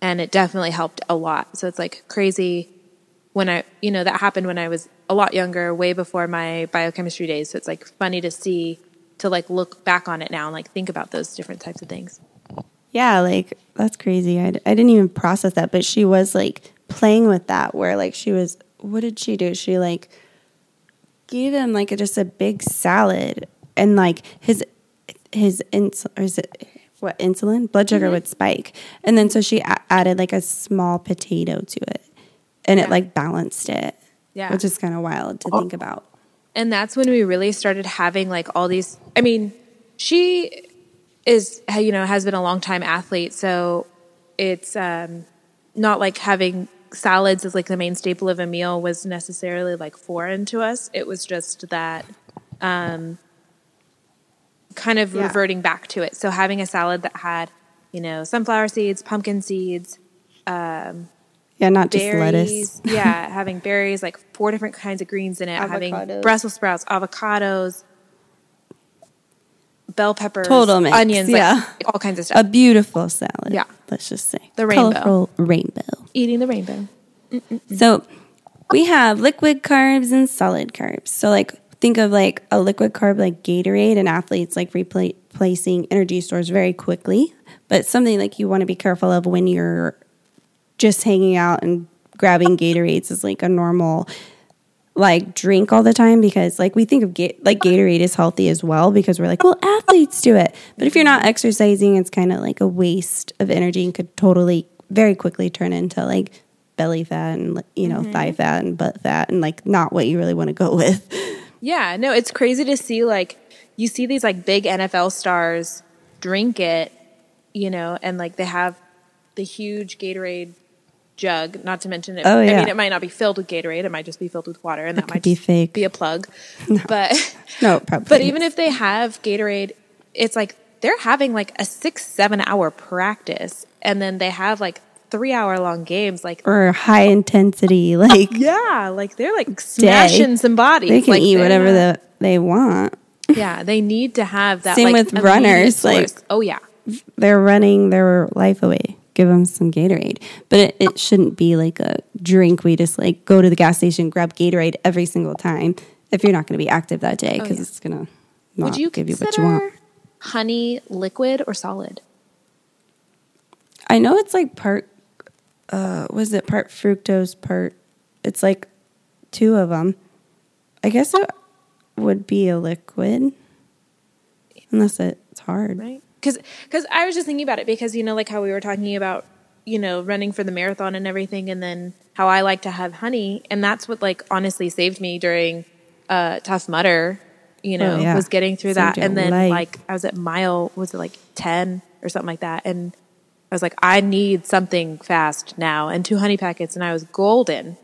[SPEAKER 2] And it definitely helped a lot. So it's like crazy when I, you know, that happened when I was a lot younger, way before my biochemistry days. So it's like funny to see, to like look back on it now and like think about those different types of things.
[SPEAKER 1] Yeah, like that's crazy. I, I didn't even process that, but she was like playing with that where like she was, what did she do? She like gave him like a, just a big salad and like his, his ins or is it what insulin blood sugar
[SPEAKER 2] Mm-hmm.
[SPEAKER 1] would spike, and then so she a- added like a small potato to it, and it like balanced it.
[SPEAKER 2] Yeah.
[SPEAKER 1] which is kind of wild to think about.
[SPEAKER 2] and that's when we really started having like all these i mean she is you know has been a long time athlete so it's um not like having salads as like the main staple of a meal was necessarily like foreign to us it was just that um kind of
[SPEAKER 1] Yeah.
[SPEAKER 2] reverting back to it so having a salad that had you know sunflower seeds pumpkin seeds
[SPEAKER 1] Yeah, not just
[SPEAKER 2] berries.
[SPEAKER 1] lettuce.
[SPEAKER 2] yeah, having berries, like four different kinds of greens in it. Having Brussels sprouts, avocados, bell peppers,
[SPEAKER 1] Total mix,
[SPEAKER 2] onions,
[SPEAKER 1] yeah.
[SPEAKER 2] like, all kinds of stuff.
[SPEAKER 1] A beautiful salad.
[SPEAKER 2] Yeah.
[SPEAKER 1] let's just say
[SPEAKER 2] The rainbow.
[SPEAKER 1] Colorful rainbow.
[SPEAKER 2] Eating the rainbow.
[SPEAKER 1] So we have liquid carbs and solid carbs. So like think of like a liquid carb like Gatorade and athletes like replacing energy stores very quickly. But something like you want to be careful of when you're just hanging out and grabbing Gatorades is like a normal like drink all the time because like we think of Ga- like Gatorade is healthy as well because we're like well athletes do it. But if you're not exercising it's kind of like a waste of energy and could totally very quickly turn into like belly fat and you know thigh mm-hmm. fat and butt fat and like not what you really want to go with.
[SPEAKER 2] Yeah, no, it's crazy to see like you see these like big NFL stars drink it, you know, and like they have the huge Gatorade jug. Not to mention it.
[SPEAKER 1] Oh,
[SPEAKER 2] I mean, it might not be filled with Gatorade. It might just be filled with water, and that
[SPEAKER 1] could
[SPEAKER 2] might
[SPEAKER 1] be fake.
[SPEAKER 2] be a plug. But
[SPEAKER 1] no probably
[SPEAKER 2] But even if they have Gatorade, it's like they're having like a six, seven hour practice and then they have like three hour long games. Like,
[SPEAKER 1] or high intensity like
[SPEAKER 2] yeah, like they're like smashing some bodies.
[SPEAKER 1] they can
[SPEAKER 2] Like,
[SPEAKER 1] eat whatever the, they want
[SPEAKER 2] Yeah, they need to have that.
[SPEAKER 1] Same
[SPEAKER 2] like,
[SPEAKER 1] with runners, like-
[SPEAKER 2] source. oh, yeah.
[SPEAKER 1] they're running their life away. Give them some Gatorade, but it, it shouldn't be like a drink. We just like go to the gas station, grab Gatorade every single time. If you're not going to be active that day, because
[SPEAKER 2] yeah.
[SPEAKER 1] it's going to not
[SPEAKER 2] Would you
[SPEAKER 1] give you what you want.
[SPEAKER 2] honey liquid or solid?
[SPEAKER 1] I know it's like part. Uh, was it part fructose, part? It's like two of them. I guess it would be a liquid, unless it's hard.
[SPEAKER 2] right? Because because I was just thinking about it because you know like how we were talking about you know running for the marathon and everything, and then how I like to have honey, and that's what like honestly saved me during uh, Tough Mudder. You know,
[SPEAKER 1] Oh, yeah.
[SPEAKER 2] was getting through
[SPEAKER 1] Saved
[SPEAKER 2] that, and then
[SPEAKER 1] life.
[SPEAKER 2] like I was at mile was it like ten or something like that, and I was like I need something fast now, and two honey packets, and I was golden.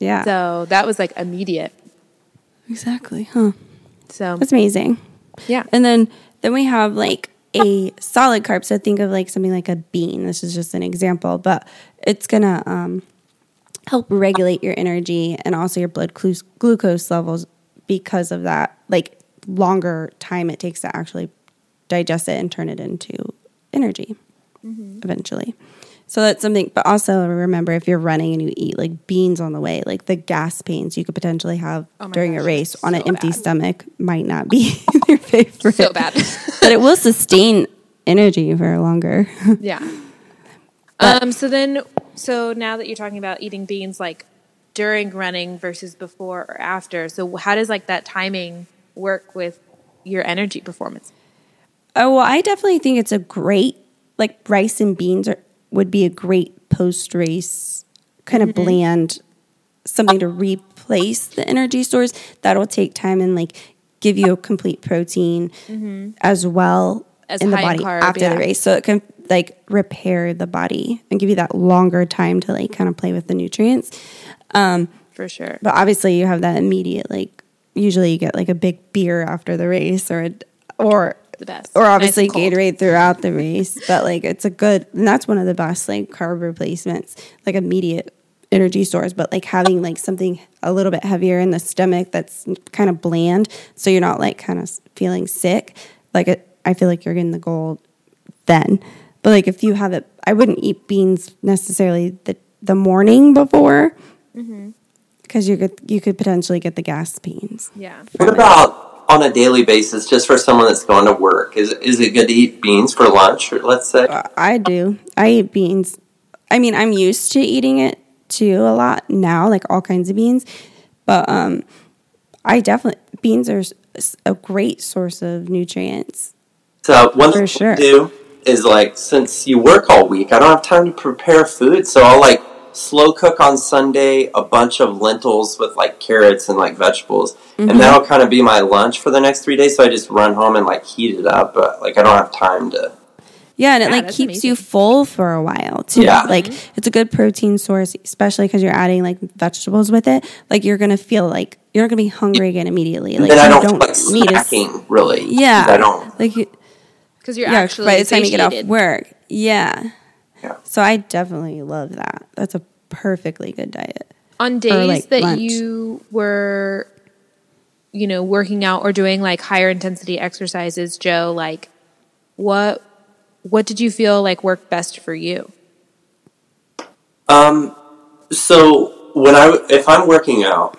[SPEAKER 1] Yeah,
[SPEAKER 2] So that was like immediate.
[SPEAKER 1] exactly. Huh.
[SPEAKER 2] So
[SPEAKER 1] That's amazing.
[SPEAKER 2] yeah,
[SPEAKER 1] And then then we have like a solid carb. So think of like something like a bean. This is just an example, but it's gonna um, help regulate your energy and also your blood glu- glucose levels because of that. Like longer time it takes to actually digest it and turn it into energy eventually. So that's something, but also remember if you're running and you eat like beans on the way, like the gas pains you could potentially have
[SPEAKER 2] Oh
[SPEAKER 1] during a race
[SPEAKER 2] it's
[SPEAKER 1] on an empty
[SPEAKER 2] bad.
[SPEAKER 1] stomach might not be your favorite.
[SPEAKER 2] so bad.
[SPEAKER 1] but it will sustain energy for longer.
[SPEAKER 2] Yeah. um. So then, so now that you're talking about eating beans, like during running versus before or after, so how does like that timing work with your energy performance?
[SPEAKER 1] oh, well, I definitely think it's a great, like rice and beans are, would be a great post race kind of mm-hmm. bland, something to replace the energy stores. That'll take time and like give you a complete protein mm-hmm. as well
[SPEAKER 2] As
[SPEAKER 1] in the body
[SPEAKER 2] carb,
[SPEAKER 1] after
[SPEAKER 2] yeah.
[SPEAKER 1] the race. So it can like repair the body and give you that longer time to like kind of play with the nutrients.
[SPEAKER 2] Um, For sure.
[SPEAKER 1] But obviously, you have that immediate like. Usually, you get like a big beer after the race, or a, or
[SPEAKER 2] The best.
[SPEAKER 1] or obviously
[SPEAKER 2] Nice.
[SPEAKER 1] Gatorade throughout the race. But like, it's a good, and that's one of the best like carb replacements, like immediate energy stores. But like having like something a little bit heavier in the stomach that's kind of bland, so you're not like kind of feeling sick. Like it, I feel like you're getting the gold then. But like if you have it, I wouldn't eat beans necessarily the the morning before
[SPEAKER 2] Mm-hmm.
[SPEAKER 1] because you could you could potentially get the gas pains.
[SPEAKER 2] Yeah.
[SPEAKER 3] What about on a daily basis, just for someone that's going to work? Is is it good to eat beans for lunch, let's say?
[SPEAKER 1] I do. I eat beans. I mean, I'm used to eating it too a lot now, like all kinds of beans. But um, I definitely beans are a great source of nutrients
[SPEAKER 3] So one thing
[SPEAKER 1] sure.
[SPEAKER 3] Do is like since you work all week, I don't have time to prepare food, so I'll like slow cook on Sunday a bunch of lentils with like carrots and like vegetables,
[SPEAKER 1] Mm-hmm.
[SPEAKER 3] and that'll kind of be my lunch for the next three days. So I just run home and like heat it up, but like I don't have time to.
[SPEAKER 1] Yeah, and it
[SPEAKER 2] Yeah,
[SPEAKER 1] like
[SPEAKER 2] that's
[SPEAKER 1] keeps you full for a while too.
[SPEAKER 3] Yeah.
[SPEAKER 1] Like it's a good protein source, especially because you're adding like vegetables with it. Like you're gonna feel like you're not gonna be hungry again immediately. Like
[SPEAKER 3] then I
[SPEAKER 1] you
[SPEAKER 3] don't, feel like
[SPEAKER 1] need a s-
[SPEAKER 3] snacking really. 'cause
[SPEAKER 1] Yeah,
[SPEAKER 3] I don't.
[SPEAKER 1] like you,
[SPEAKER 2] Because you're
[SPEAKER 1] yeah.
[SPEAKER 2] actually
[SPEAKER 1] By the time you get off work, yeah.
[SPEAKER 3] Yeah.
[SPEAKER 1] So I definitely love that. That's a perfectly good diet.
[SPEAKER 2] on days
[SPEAKER 1] like,
[SPEAKER 2] that
[SPEAKER 1] lunch.
[SPEAKER 2] you were you know working out or doing like higher intensity exercises joe like what what did you feel like worked best for you
[SPEAKER 3] Um, so when I if I'm working out,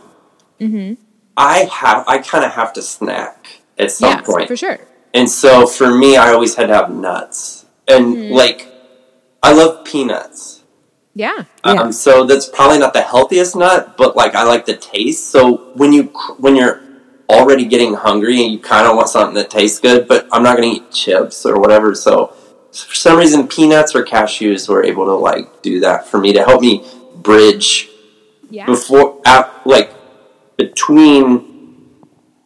[SPEAKER 3] I have I kind of have to snack at some
[SPEAKER 2] yeah
[SPEAKER 3] point,
[SPEAKER 2] for sure
[SPEAKER 3] and so for me, I always had to have nuts, and like I love peanuts.
[SPEAKER 2] yeah
[SPEAKER 1] Yeah.
[SPEAKER 3] Um, so that's probably not the healthiest nut, but like I like the taste. So when you when you're already getting hungry and you kind of want something that tastes good, but I'm not going to eat chips or whatever. So for some reason, peanuts or cashews were able to like do that for me to help me bridge
[SPEAKER 2] yeah
[SPEAKER 3] before ap- like between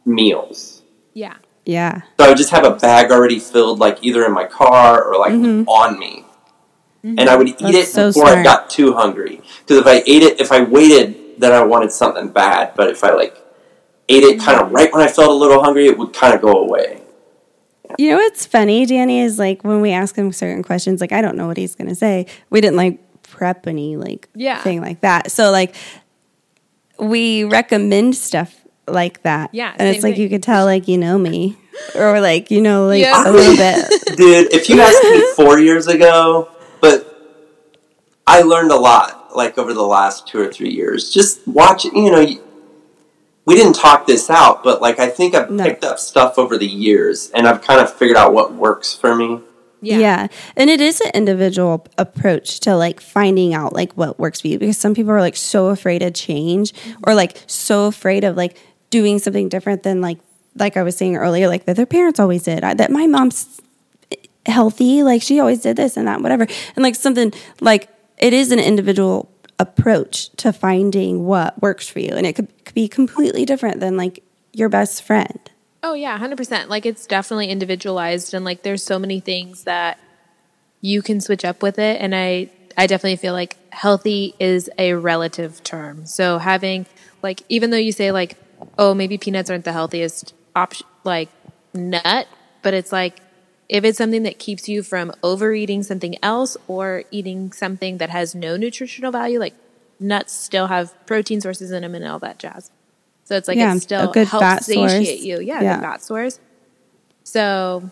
[SPEAKER 3] meals.
[SPEAKER 2] yeah
[SPEAKER 1] Yeah,
[SPEAKER 3] So I would just have a bag already filled, like either in my car or like on me, and I would eat
[SPEAKER 1] Mm-hmm. That's
[SPEAKER 3] it
[SPEAKER 1] so
[SPEAKER 3] before I got too hungry. Because if I ate it, if I waited, then I wanted something bad. But if I like ate it kind
[SPEAKER 1] Mm-hmm.
[SPEAKER 3] of right when I felt a little hungry, it would kind of go away.
[SPEAKER 1] You know what's funny, Danny, is like when we ask him certain questions, like I don't know what he's gonna say. We didn't like prep any like
[SPEAKER 2] Yeah.
[SPEAKER 1] thing like that. So like we recommend stuff like that.
[SPEAKER 2] Yeah,
[SPEAKER 1] And it's like
[SPEAKER 2] thing.
[SPEAKER 1] you could tell like you know me. Or like, you know, like
[SPEAKER 2] Yeah.
[SPEAKER 1] a little bit.
[SPEAKER 3] Dude, if you asked me four years ago, but I learned a lot like over the last two or three years. Just watch, you know, we didn't talk this out, but like I think I've
[SPEAKER 1] No.
[SPEAKER 3] picked up stuff over the years and I've kind of figured out what works for me.
[SPEAKER 2] yeah
[SPEAKER 1] Yeah. And it is an individual approach to like finding out like what works for you because some people are like so afraid of change mm-hmm. or like so afraid of like doing something different than like like I was saying earlier like that their parents always did. I, that my mom's healthy, like she always did this and that whatever. And like something like it is an individual approach to finding what works for you and it could, could be completely different than like your best friend.
[SPEAKER 2] Oh yeah, hundred percent. Like it's definitely individualized, and like there's so many things that you can switch up with it. And I, I definitely feel like healthy is a relative term. So having like, even though you say like, oh, maybe peanuts aren't the healthiest option, like nut, but it's like if it's something that keeps you from overeating something else or eating something that has no nutritional value, like nuts still have protein sources in them and all that jazz. So it's like
[SPEAKER 1] Yeah,
[SPEAKER 2] it
[SPEAKER 1] a
[SPEAKER 2] still
[SPEAKER 1] good
[SPEAKER 2] helps
[SPEAKER 1] fat source.
[SPEAKER 2] satiate you. Yeah,
[SPEAKER 1] Yeah.
[SPEAKER 2] fat source. So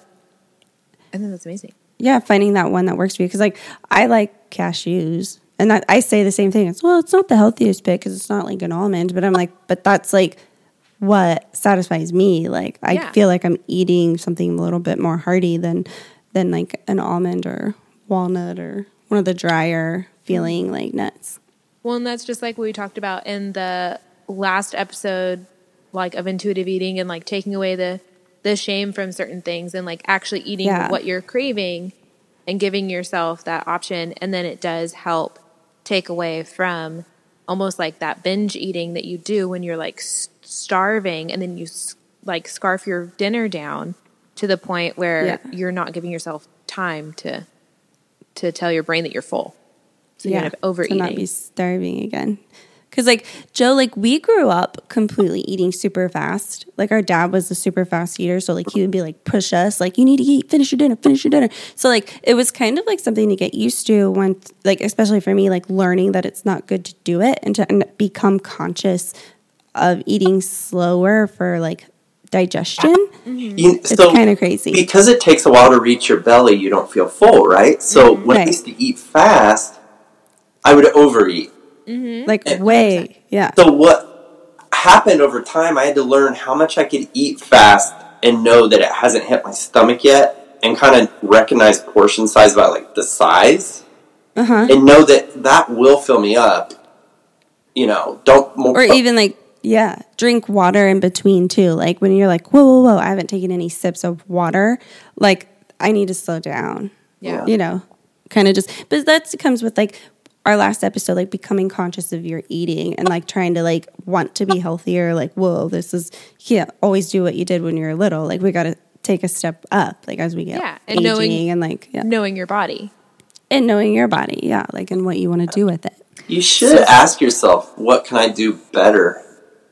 [SPEAKER 2] I think that's amazing.
[SPEAKER 1] Yeah, finding that one that works for you. Because like I like cashews, and I, I say the same thing. It's well, it's not the healthiest pick because it's not like an almond, but I'm like, but that's like what satisfies me. Like I
[SPEAKER 2] Yeah.
[SPEAKER 1] feel like I'm eating something a little bit more hearty than than like an almond or walnut or one of the drier feeling like nuts.
[SPEAKER 2] Well, and that's just like what we talked about in the last episode, like of intuitive eating and like taking away the the shame from certain things and like actually eating
[SPEAKER 1] Yeah.
[SPEAKER 2] what you're craving and giving yourself that option, and then it does help take away from almost like that binge eating that you do when you're like starving and then you s- like scarf your dinner down to the point where
[SPEAKER 1] Yeah.
[SPEAKER 2] you're not giving yourself time to to tell your brain that you're full. So you end up overeating.
[SPEAKER 1] To not be starving again. Because, like, Joe, like, we grew up completely eating super fast. Like, our dad was a super fast eater. So, like, he would be like, push us, like, you need to eat, finish your dinner, finish your dinner. So, like, it was kind of like something to get used to once, like, especially for me, like, learning that it's not good to do it and to become conscious of eating slower for, like, digestion. Mm-hmm.
[SPEAKER 3] You,
[SPEAKER 1] It's
[SPEAKER 3] so
[SPEAKER 1] kind of crazy.
[SPEAKER 3] because it takes a while to reach your belly, you don't feel full, right? So mm-hmm. when I used to eat fast, I would overeat. Mm-hmm.
[SPEAKER 1] Like, way. Yeah.
[SPEAKER 3] So what happened over time? I had to learn how much I could eat fast and know that it hasn't hit my stomach yet, and kind of recognize portion size by like the size,
[SPEAKER 1] Uh-huh.
[SPEAKER 3] and know that that will fill me up. You know, don't more,
[SPEAKER 1] or even like yeah drink water in between too like when you're like whoa whoa whoa i haven't taken any sips of water like I need to slow down.
[SPEAKER 2] Yeah.
[SPEAKER 1] You know, kind of just, but that comes with like our last episode, like becoming conscious of your eating and like trying to like want to be healthier. Like, whoa, this is, you can't always do what you did when you were little. Like, we got to take a step up, like as we get
[SPEAKER 2] Yeah, and
[SPEAKER 1] aging
[SPEAKER 2] knowing-
[SPEAKER 1] and like, yeah.
[SPEAKER 2] Knowing your body.
[SPEAKER 1] and knowing your body. Yeah. Like, and what you want to do with it.
[SPEAKER 3] You should ask yourself, what can I do better?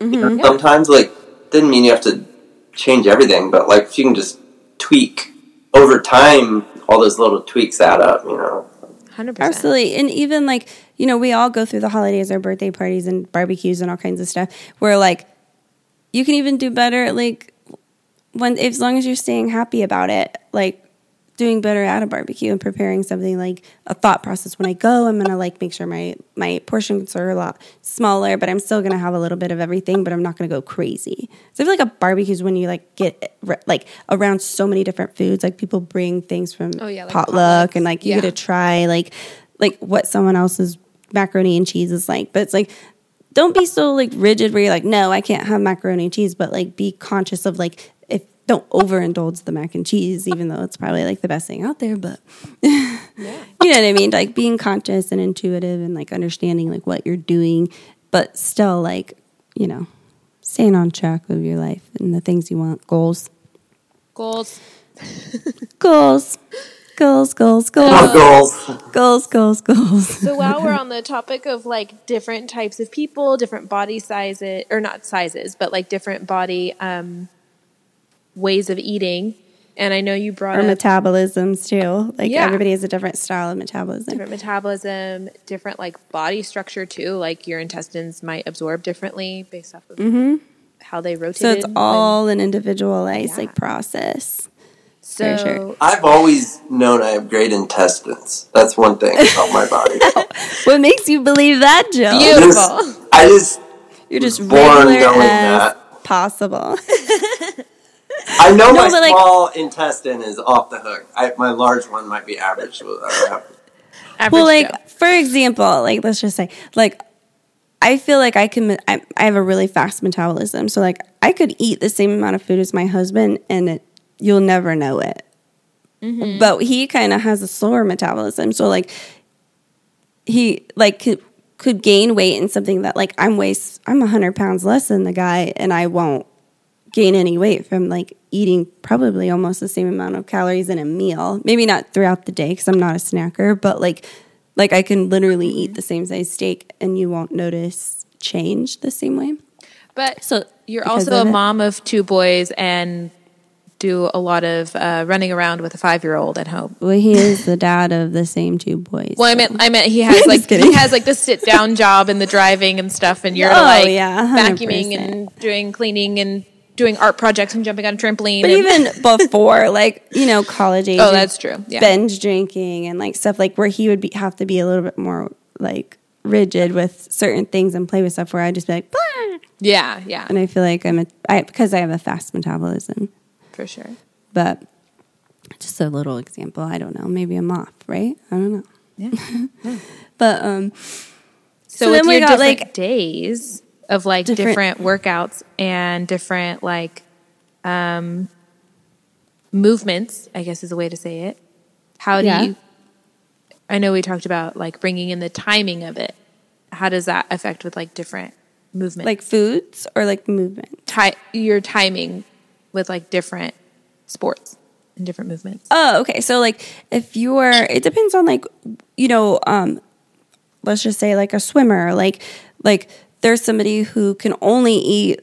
[SPEAKER 3] You know, mm-hmm. Sometimes, like, didn't mean you have to change everything, but like, if you can just tweak over time, all those little tweaks add up. You know,
[SPEAKER 2] 100%.
[SPEAKER 1] Absolutely. And even like, you know, we all go through the holidays, our birthday parties and barbecues and all kinds of stuff where like you can even do better like when as long as you're staying happy about it, like doing better at a barbecue and preparing something like a thought process when I go, I'm gonna like make sure my my portions are a lot smaller, but I'm still gonna have a little bit of everything, but I'm not gonna go crazy. So I feel like a barbecue is when you like get like around so many different foods. Like people bring things from
[SPEAKER 2] Oh, yeah, like
[SPEAKER 1] potluck
[SPEAKER 2] potlucks.
[SPEAKER 1] and like you
[SPEAKER 2] Yeah.
[SPEAKER 1] get to try like like what someone else's macaroni and cheese is like. But it's like don't be so like rigid where you're like, no, I can't have macaroni and cheese, but like be conscious of like don't overindulge the mac and cheese, even though it's probably like the best thing out there. But you know what I mean? Like being conscious and intuitive and like understanding like what you're doing, but still like, you know, staying on track of your life and the things you want, goals.
[SPEAKER 2] Goals.
[SPEAKER 1] Goals. Goals, goals,
[SPEAKER 3] no
[SPEAKER 1] goals,
[SPEAKER 3] goals.
[SPEAKER 1] goals, goals, goals.
[SPEAKER 2] So while we're on the topic of like different types of people, different body sizes, or not sizes, but like different body um, ways of eating, and I know you brought
[SPEAKER 1] Or
[SPEAKER 2] up
[SPEAKER 1] metabolisms too. Like
[SPEAKER 2] Yeah.
[SPEAKER 1] everybody has a different style of metabolism.
[SPEAKER 2] different metabolism, different like body structure too. Like your intestines might absorb differently based off of how they rotate.
[SPEAKER 1] Mm-hmm. So it's all an individualized
[SPEAKER 2] Yeah.
[SPEAKER 1] like process.
[SPEAKER 2] so.
[SPEAKER 1] sure.
[SPEAKER 3] I've always known I have great intestines. That's one thing about my body.
[SPEAKER 1] What makes you believe that, Jill?
[SPEAKER 2] You- Beautiful.
[SPEAKER 3] Just- I just
[SPEAKER 1] You're just
[SPEAKER 3] born knowing
[SPEAKER 1] as
[SPEAKER 3] that.
[SPEAKER 1] possible.
[SPEAKER 3] I know
[SPEAKER 1] No,
[SPEAKER 3] my
[SPEAKER 1] like-
[SPEAKER 3] small intestine is off the hook. I, my large one might be average. so uh,
[SPEAKER 2] Average
[SPEAKER 1] well, like
[SPEAKER 2] Joe.
[SPEAKER 1] for example, like let's just say, like I feel like I can. I, I have a really fast metabolism, so like I could eat the same amount of food as my husband, and it, you'll never know it. Mm-hmm. But he kind of has a slower metabolism, so like he like could could gain weight in something that like I'm way I'm hundred pounds less than the guy, and I won't gain any weight from like eating probably almost the same amount of calories in a meal. Maybe not throughout the day because I'm not a snacker, but like like I can literally eat the same size steak and you won't notice change the same way.
[SPEAKER 2] But
[SPEAKER 1] So
[SPEAKER 2] you're also a
[SPEAKER 1] it.
[SPEAKER 2] mom of two boys and do a lot of uh, running around with a five year old at home.
[SPEAKER 1] Well, he is the dad of the same two boys.
[SPEAKER 2] Well, I meant I meant he has like he has like the sit down job and the driving and stuff, and you're
[SPEAKER 1] Oh,
[SPEAKER 2] like
[SPEAKER 1] yeah,
[SPEAKER 2] vacuuming and doing cleaning and doing art projects and jumping on a trampoline.
[SPEAKER 1] But
[SPEAKER 2] and-
[SPEAKER 1] even before, like you know, college age.
[SPEAKER 2] Oh, that's true. Yeah.
[SPEAKER 1] Binge drinking and like stuff like where he would be have to be a little bit more like rigid with certain things and play with stuff. Where I just be like, "Blah."
[SPEAKER 2] yeah, yeah,
[SPEAKER 1] and I feel like I'm a I because I have a fast metabolism.
[SPEAKER 2] for sure.
[SPEAKER 1] But just a little example. I don't know. Maybe I'm off, right? I don't know.
[SPEAKER 2] Yeah.
[SPEAKER 1] But um,
[SPEAKER 2] So,
[SPEAKER 1] So
[SPEAKER 2] with
[SPEAKER 1] then we
[SPEAKER 2] your
[SPEAKER 1] got,
[SPEAKER 2] different
[SPEAKER 1] like,
[SPEAKER 2] days of like different,
[SPEAKER 1] different-
[SPEAKER 2] workouts and different like um, movements, I guess is a way to say it. How do
[SPEAKER 1] Yeah.
[SPEAKER 2] you? I know we talked about like bringing in the timing of it. How does that affect with like different movements?
[SPEAKER 1] like foods or like movement.
[SPEAKER 2] ti- your timing with like different sports and different movements.
[SPEAKER 1] Oh, okay. So like if you're it depends on like you know, um let's just say like a swimmer, like like there's somebody who can only eat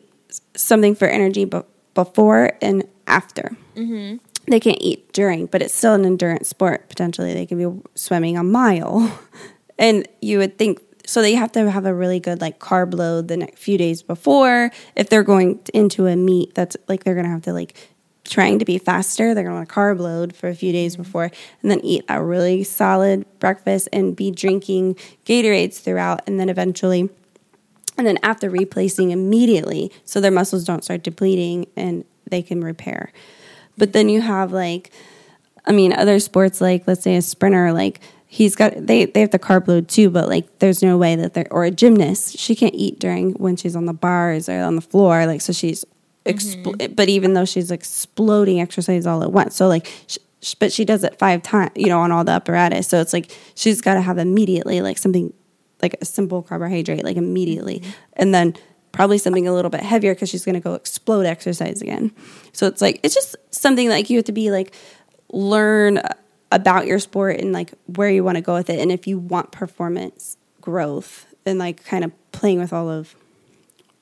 [SPEAKER 1] something for energy be- before and after. Mm-hmm. They can't eat during, but it's still an endurance sport. Potentially, they can be swimming a mile, and you would think so. They have to have a really good like carb load the next few days before. If they're going into a meet, that's like they're gonna have to like trying to be faster. They're gonna want a carb load for a few days mm-hmm. before, and then eat a really solid breakfast and be drinking Gatorades throughout, and then eventually and then after replacing immediately so their muscles don't start depleting and they can repair but then you have like i mean other sports like let's say a sprinter like he's got they, they have to carb load too but like there's no way that they're or a gymnast she can't eat during when she's on the bars or on the floor like so she's expl- mm-hmm. but even though she's exploding exercise all at once so like sh- sh- but she does it five times, you know, on all the apparatus. So it's like she's got to have immediately like something like a simple carbohydrate, like immediately, mm-hmm. and then probably something a little bit heavier because she's going to go explode exercise again. So it's like it's just something like you have to be like learn about your sport and like where you want to go with it, and if you want performance growth and like kind of playing with all of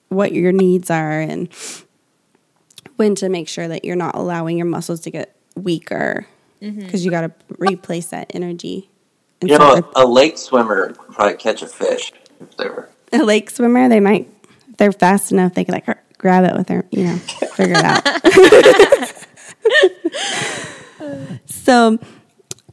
[SPEAKER 1] what your needs are and when to make sure that you're not allowing your muscles to get weaker mm-hmm. because you got to replace that energy. And
[SPEAKER 3] You
[SPEAKER 1] so
[SPEAKER 3] know, a, a lake swimmer could probably catch a fish if they were.
[SPEAKER 1] a lake swimmer, they might, if they're fast enough, they could like grab it with their, you know, figure it out. so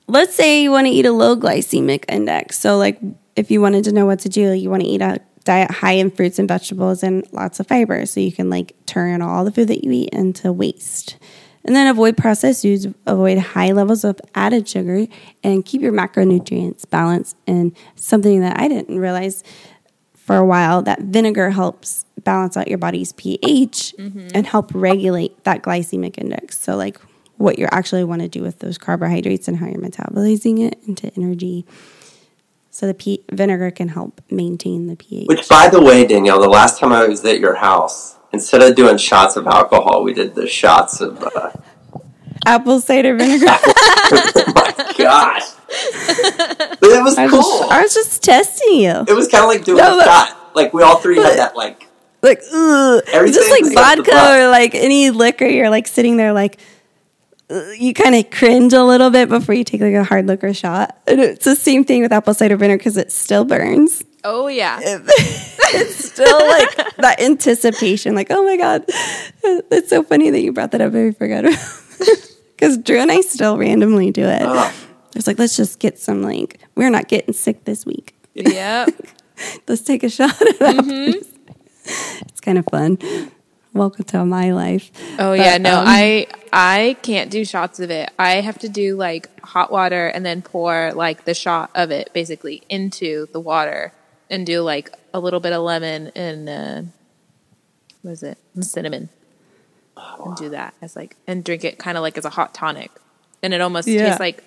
[SPEAKER 1] let's say you want to eat a low glycemic index. So, like, if you wanted to know what to do, you want to eat a diet high in fruits and vegetables and lots of fiber. So you can like turn all the food that you eat into waste. And then avoid processed foods, avoid high levels of added sugar, and keep your macronutrients balanced. And something that I didn't realize for a while that vinegar helps balance out your body's pH mm-hmm. and help regulate that glycemic index. So, like what you actually want to do with those carbohydrates and how you're metabolizing it into energy. So, the P- vinegar can help maintain the pH.
[SPEAKER 3] Which, by the way, Danielle, the last time I was at your house, instead of doing shots of alcohol, we did the shots of. Uh,
[SPEAKER 1] Apple cider vinegar.
[SPEAKER 3] oh my gosh! But it was
[SPEAKER 1] I,
[SPEAKER 3] cool.
[SPEAKER 1] just, I was just testing you.
[SPEAKER 3] it was kind of like doing
[SPEAKER 1] No,
[SPEAKER 3] a shot. Like we all three
[SPEAKER 1] but-
[SPEAKER 3] had that. Like
[SPEAKER 1] like ugh. It's
[SPEAKER 3] Everything
[SPEAKER 1] just like vodka or like any liquor. You're like sitting there like you kind of cringe a little bit before you take like a hard liquor shot. And it's the same thing with apple cider vinegar because it still burns.
[SPEAKER 2] Oh yeah.
[SPEAKER 1] it's still like that anticipation. Like oh my god, it's so funny that you brought that up. I forgot because Drew and I still randomly do it.
[SPEAKER 3] Ugh.
[SPEAKER 1] It's like let's just get some like we're not getting sick this week.
[SPEAKER 2] Yep.
[SPEAKER 1] Let's take a shot at apples. It's kind of fun. Welcome to my life.
[SPEAKER 2] Oh yeah, no,
[SPEAKER 1] um,
[SPEAKER 2] I I can't do shots of it. I have to do like hot water and then pour like the shot of it basically into the water and do like a little bit of lemon and uh, what is it? And cinnamon. And do that as like and drink it kind of like as a hot tonic, and it almost
[SPEAKER 1] Yeah.
[SPEAKER 2] tastes like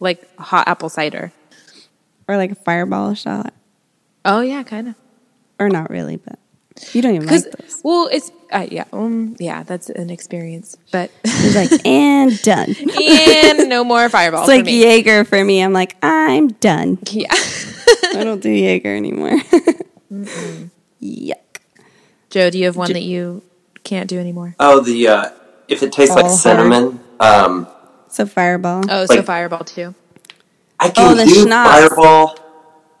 [SPEAKER 2] like hot apple cider.
[SPEAKER 1] or like a fireball shot,
[SPEAKER 2] Oh yeah, kind of.
[SPEAKER 1] or not really, but you don't even like those.
[SPEAKER 2] well, it's uh, yeah, um, yeah, that's an experience, but
[SPEAKER 1] It's like and done.
[SPEAKER 2] and no more fireball
[SPEAKER 1] It's like
[SPEAKER 2] me.
[SPEAKER 1] Jaeger for me. I'm like I'm done.
[SPEAKER 2] Yeah.
[SPEAKER 1] I don't do Jaeger anymore. Yuck.
[SPEAKER 2] Joe, do you have one that you can't do anymore?
[SPEAKER 3] oh, the uh, if it tastes like cinnamon, um,
[SPEAKER 1] So fireball.
[SPEAKER 2] Oh, so Fireball too.
[SPEAKER 3] I can
[SPEAKER 1] Oh, the
[SPEAKER 3] do
[SPEAKER 1] schnapps.
[SPEAKER 3] Fireball.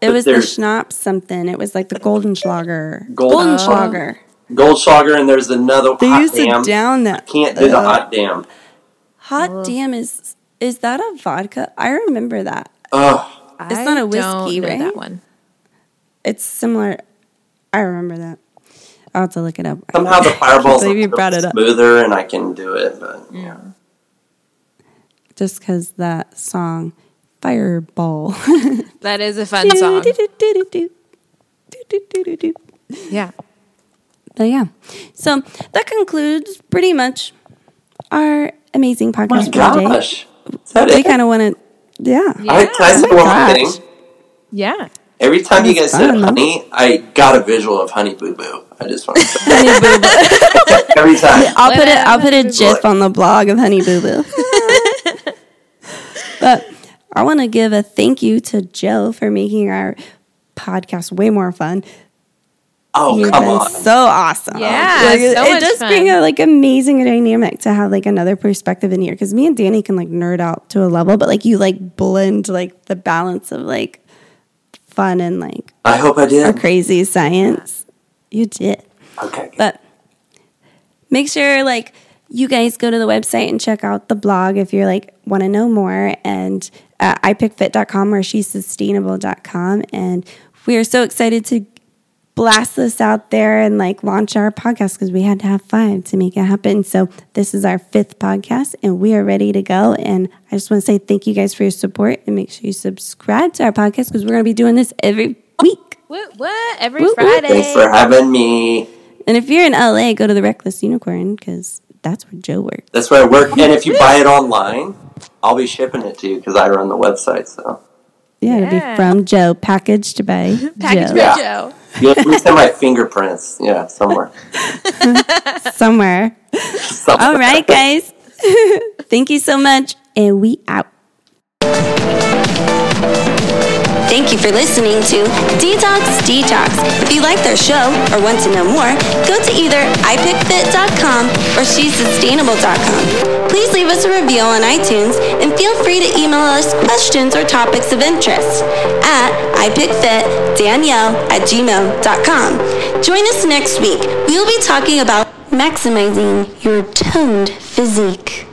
[SPEAKER 1] it was the schnapps something. It was like the Goldenschlager.
[SPEAKER 3] Golden- Schlager.
[SPEAKER 1] Goldenschlager.
[SPEAKER 3] Goldschlager, and there's another
[SPEAKER 1] They
[SPEAKER 3] hot
[SPEAKER 1] used
[SPEAKER 3] damn.
[SPEAKER 1] to down that.
[SPEAKER 3] Can't do the hot damn.
[SPEAKER 1] Hot damn is is that a vodka? I remember that.
[SPEAKER 3] Ugh.
[SPEAKER 1] It's not a whiskey,
[SPEAKER 2] don't know
[SPEAKER 1] right?
[SPEAKER 2] That one.
[SPEAKER 1] It's similar. I remember that. I'll have to look it up.
[SPEAKER 3] Somehow the fireball's a
[SPEAKER 1] believe you brought it up.
[SPEAKER 3] smoother, and I can do it. But yeah,
[SPEAKER 1] Just because that song, Fireball.
[SPEAKER 2] That is a fun song. Yeah.
[SPEAKER 1] But yeah. So that concludes pretty much our amazing podcast oh for today.
[SPEAKER 3] gosh, is that
[SPEAKER 1] We kind of want to, yeah.
[SPEAKER 2] Yeah.
[SPEAKER 3] I, can I say
[SPEAKER 1] Oh my
[SPEAKER 3] one more
[SPEAKER 1] gosh.
[SPEAKER 3] thing?
[SPEAKER 2] Yeah.
[SPEAKER 3] Every time you
[SPEAKER 1] That's
[SPEAKER 3] guys said honey, I got a visual of Honey Boo Boo. I just want to say
[SPEAKER 1] Honey Boo Boo.
[SPEAKER 3] every time.
[SPEAKER 1] I'll put it I'll put a GIF on the blog of Honey Boo Boo. but I want to give a thank you to Joe for making our podcast way more fun.
[SPEAKER 3] Oh
[SPEAKER 1] You've
[SPEAKER 3] come
[SPEAKER 1] been
[SPEAKER 3] on!
[SPEAKER 1] so awesome.
[SPEAKER 2] Yeah,
[SPEAKER 1] Like,
[SPEAKER 2] so
[SPEAKER 1] it
[SPEAKER 2] much
[SPEAKER 1] does
[SPEAKER 2] fun.
[SPEAKER 1] bring a like amazing dynamic to have like another perspective in here because me and Danny can like nerd out to a level, but like you like blend like the balance of like fun and like
[SPEAKER 3] I hope I
[SPEAKER 1] our
[SPEAKER 3] did.
[SPEAKER 1] crazy science. You did.
[SPEAKER 3] Okay.
[SPEAKER 1] But make sure like you guys go to the website and check out the blog if you're like want to know more and uh, ipickfit.com or shessustainable.com and we are so excited to blast this out there and like launch our podcast because we had to have five to make it happen so this is our fifth podcast and we are ready to go and i just want to say thank you guys for your support and make sure you subscribe to our podcast because we're going to be doing this every week
[SPEAKER 2] What? What? Every
[SPEAKER 1] Woo, woo.
[SPEAKER 2] Friday.
[SPEAKER 3] Thanks for having me.
[SPEAKER 1] And if you're in LA, go to the Reckless Unicorn because That's where Joe works.
[SPEAKER 3] That's where I work. And if you buy it online, I'll be shipping it to you because I run the website. So
[SPEAKER 1] Yeah, it'll be from Joe, packaged by
[SPEAKER 2] Package
[SPEAKER 1] Joe.
[SPEAKER 2] by
[SPEAKER 3] Yeah.
[SPEAKER 2] Joe.
[SPEAKER 3] you at least have my fingerprints. Yeah, somewhere.
[SPEAKER 1] Somewhere.
[SPEAKER 3] somewhere.
[SPEAKER 1] All right, guys. Thank you so much. And we out. Thank you for listening to Detox Detox. If you like their show or want to know more, go to either ipickfit.com or shessustainable.com. Please leave us a review on iTunes and feel free to email us questions or topics of interest at ipickfitdanielle at gmail.com. Join us next week. We will be talking about maximizing your toned physique.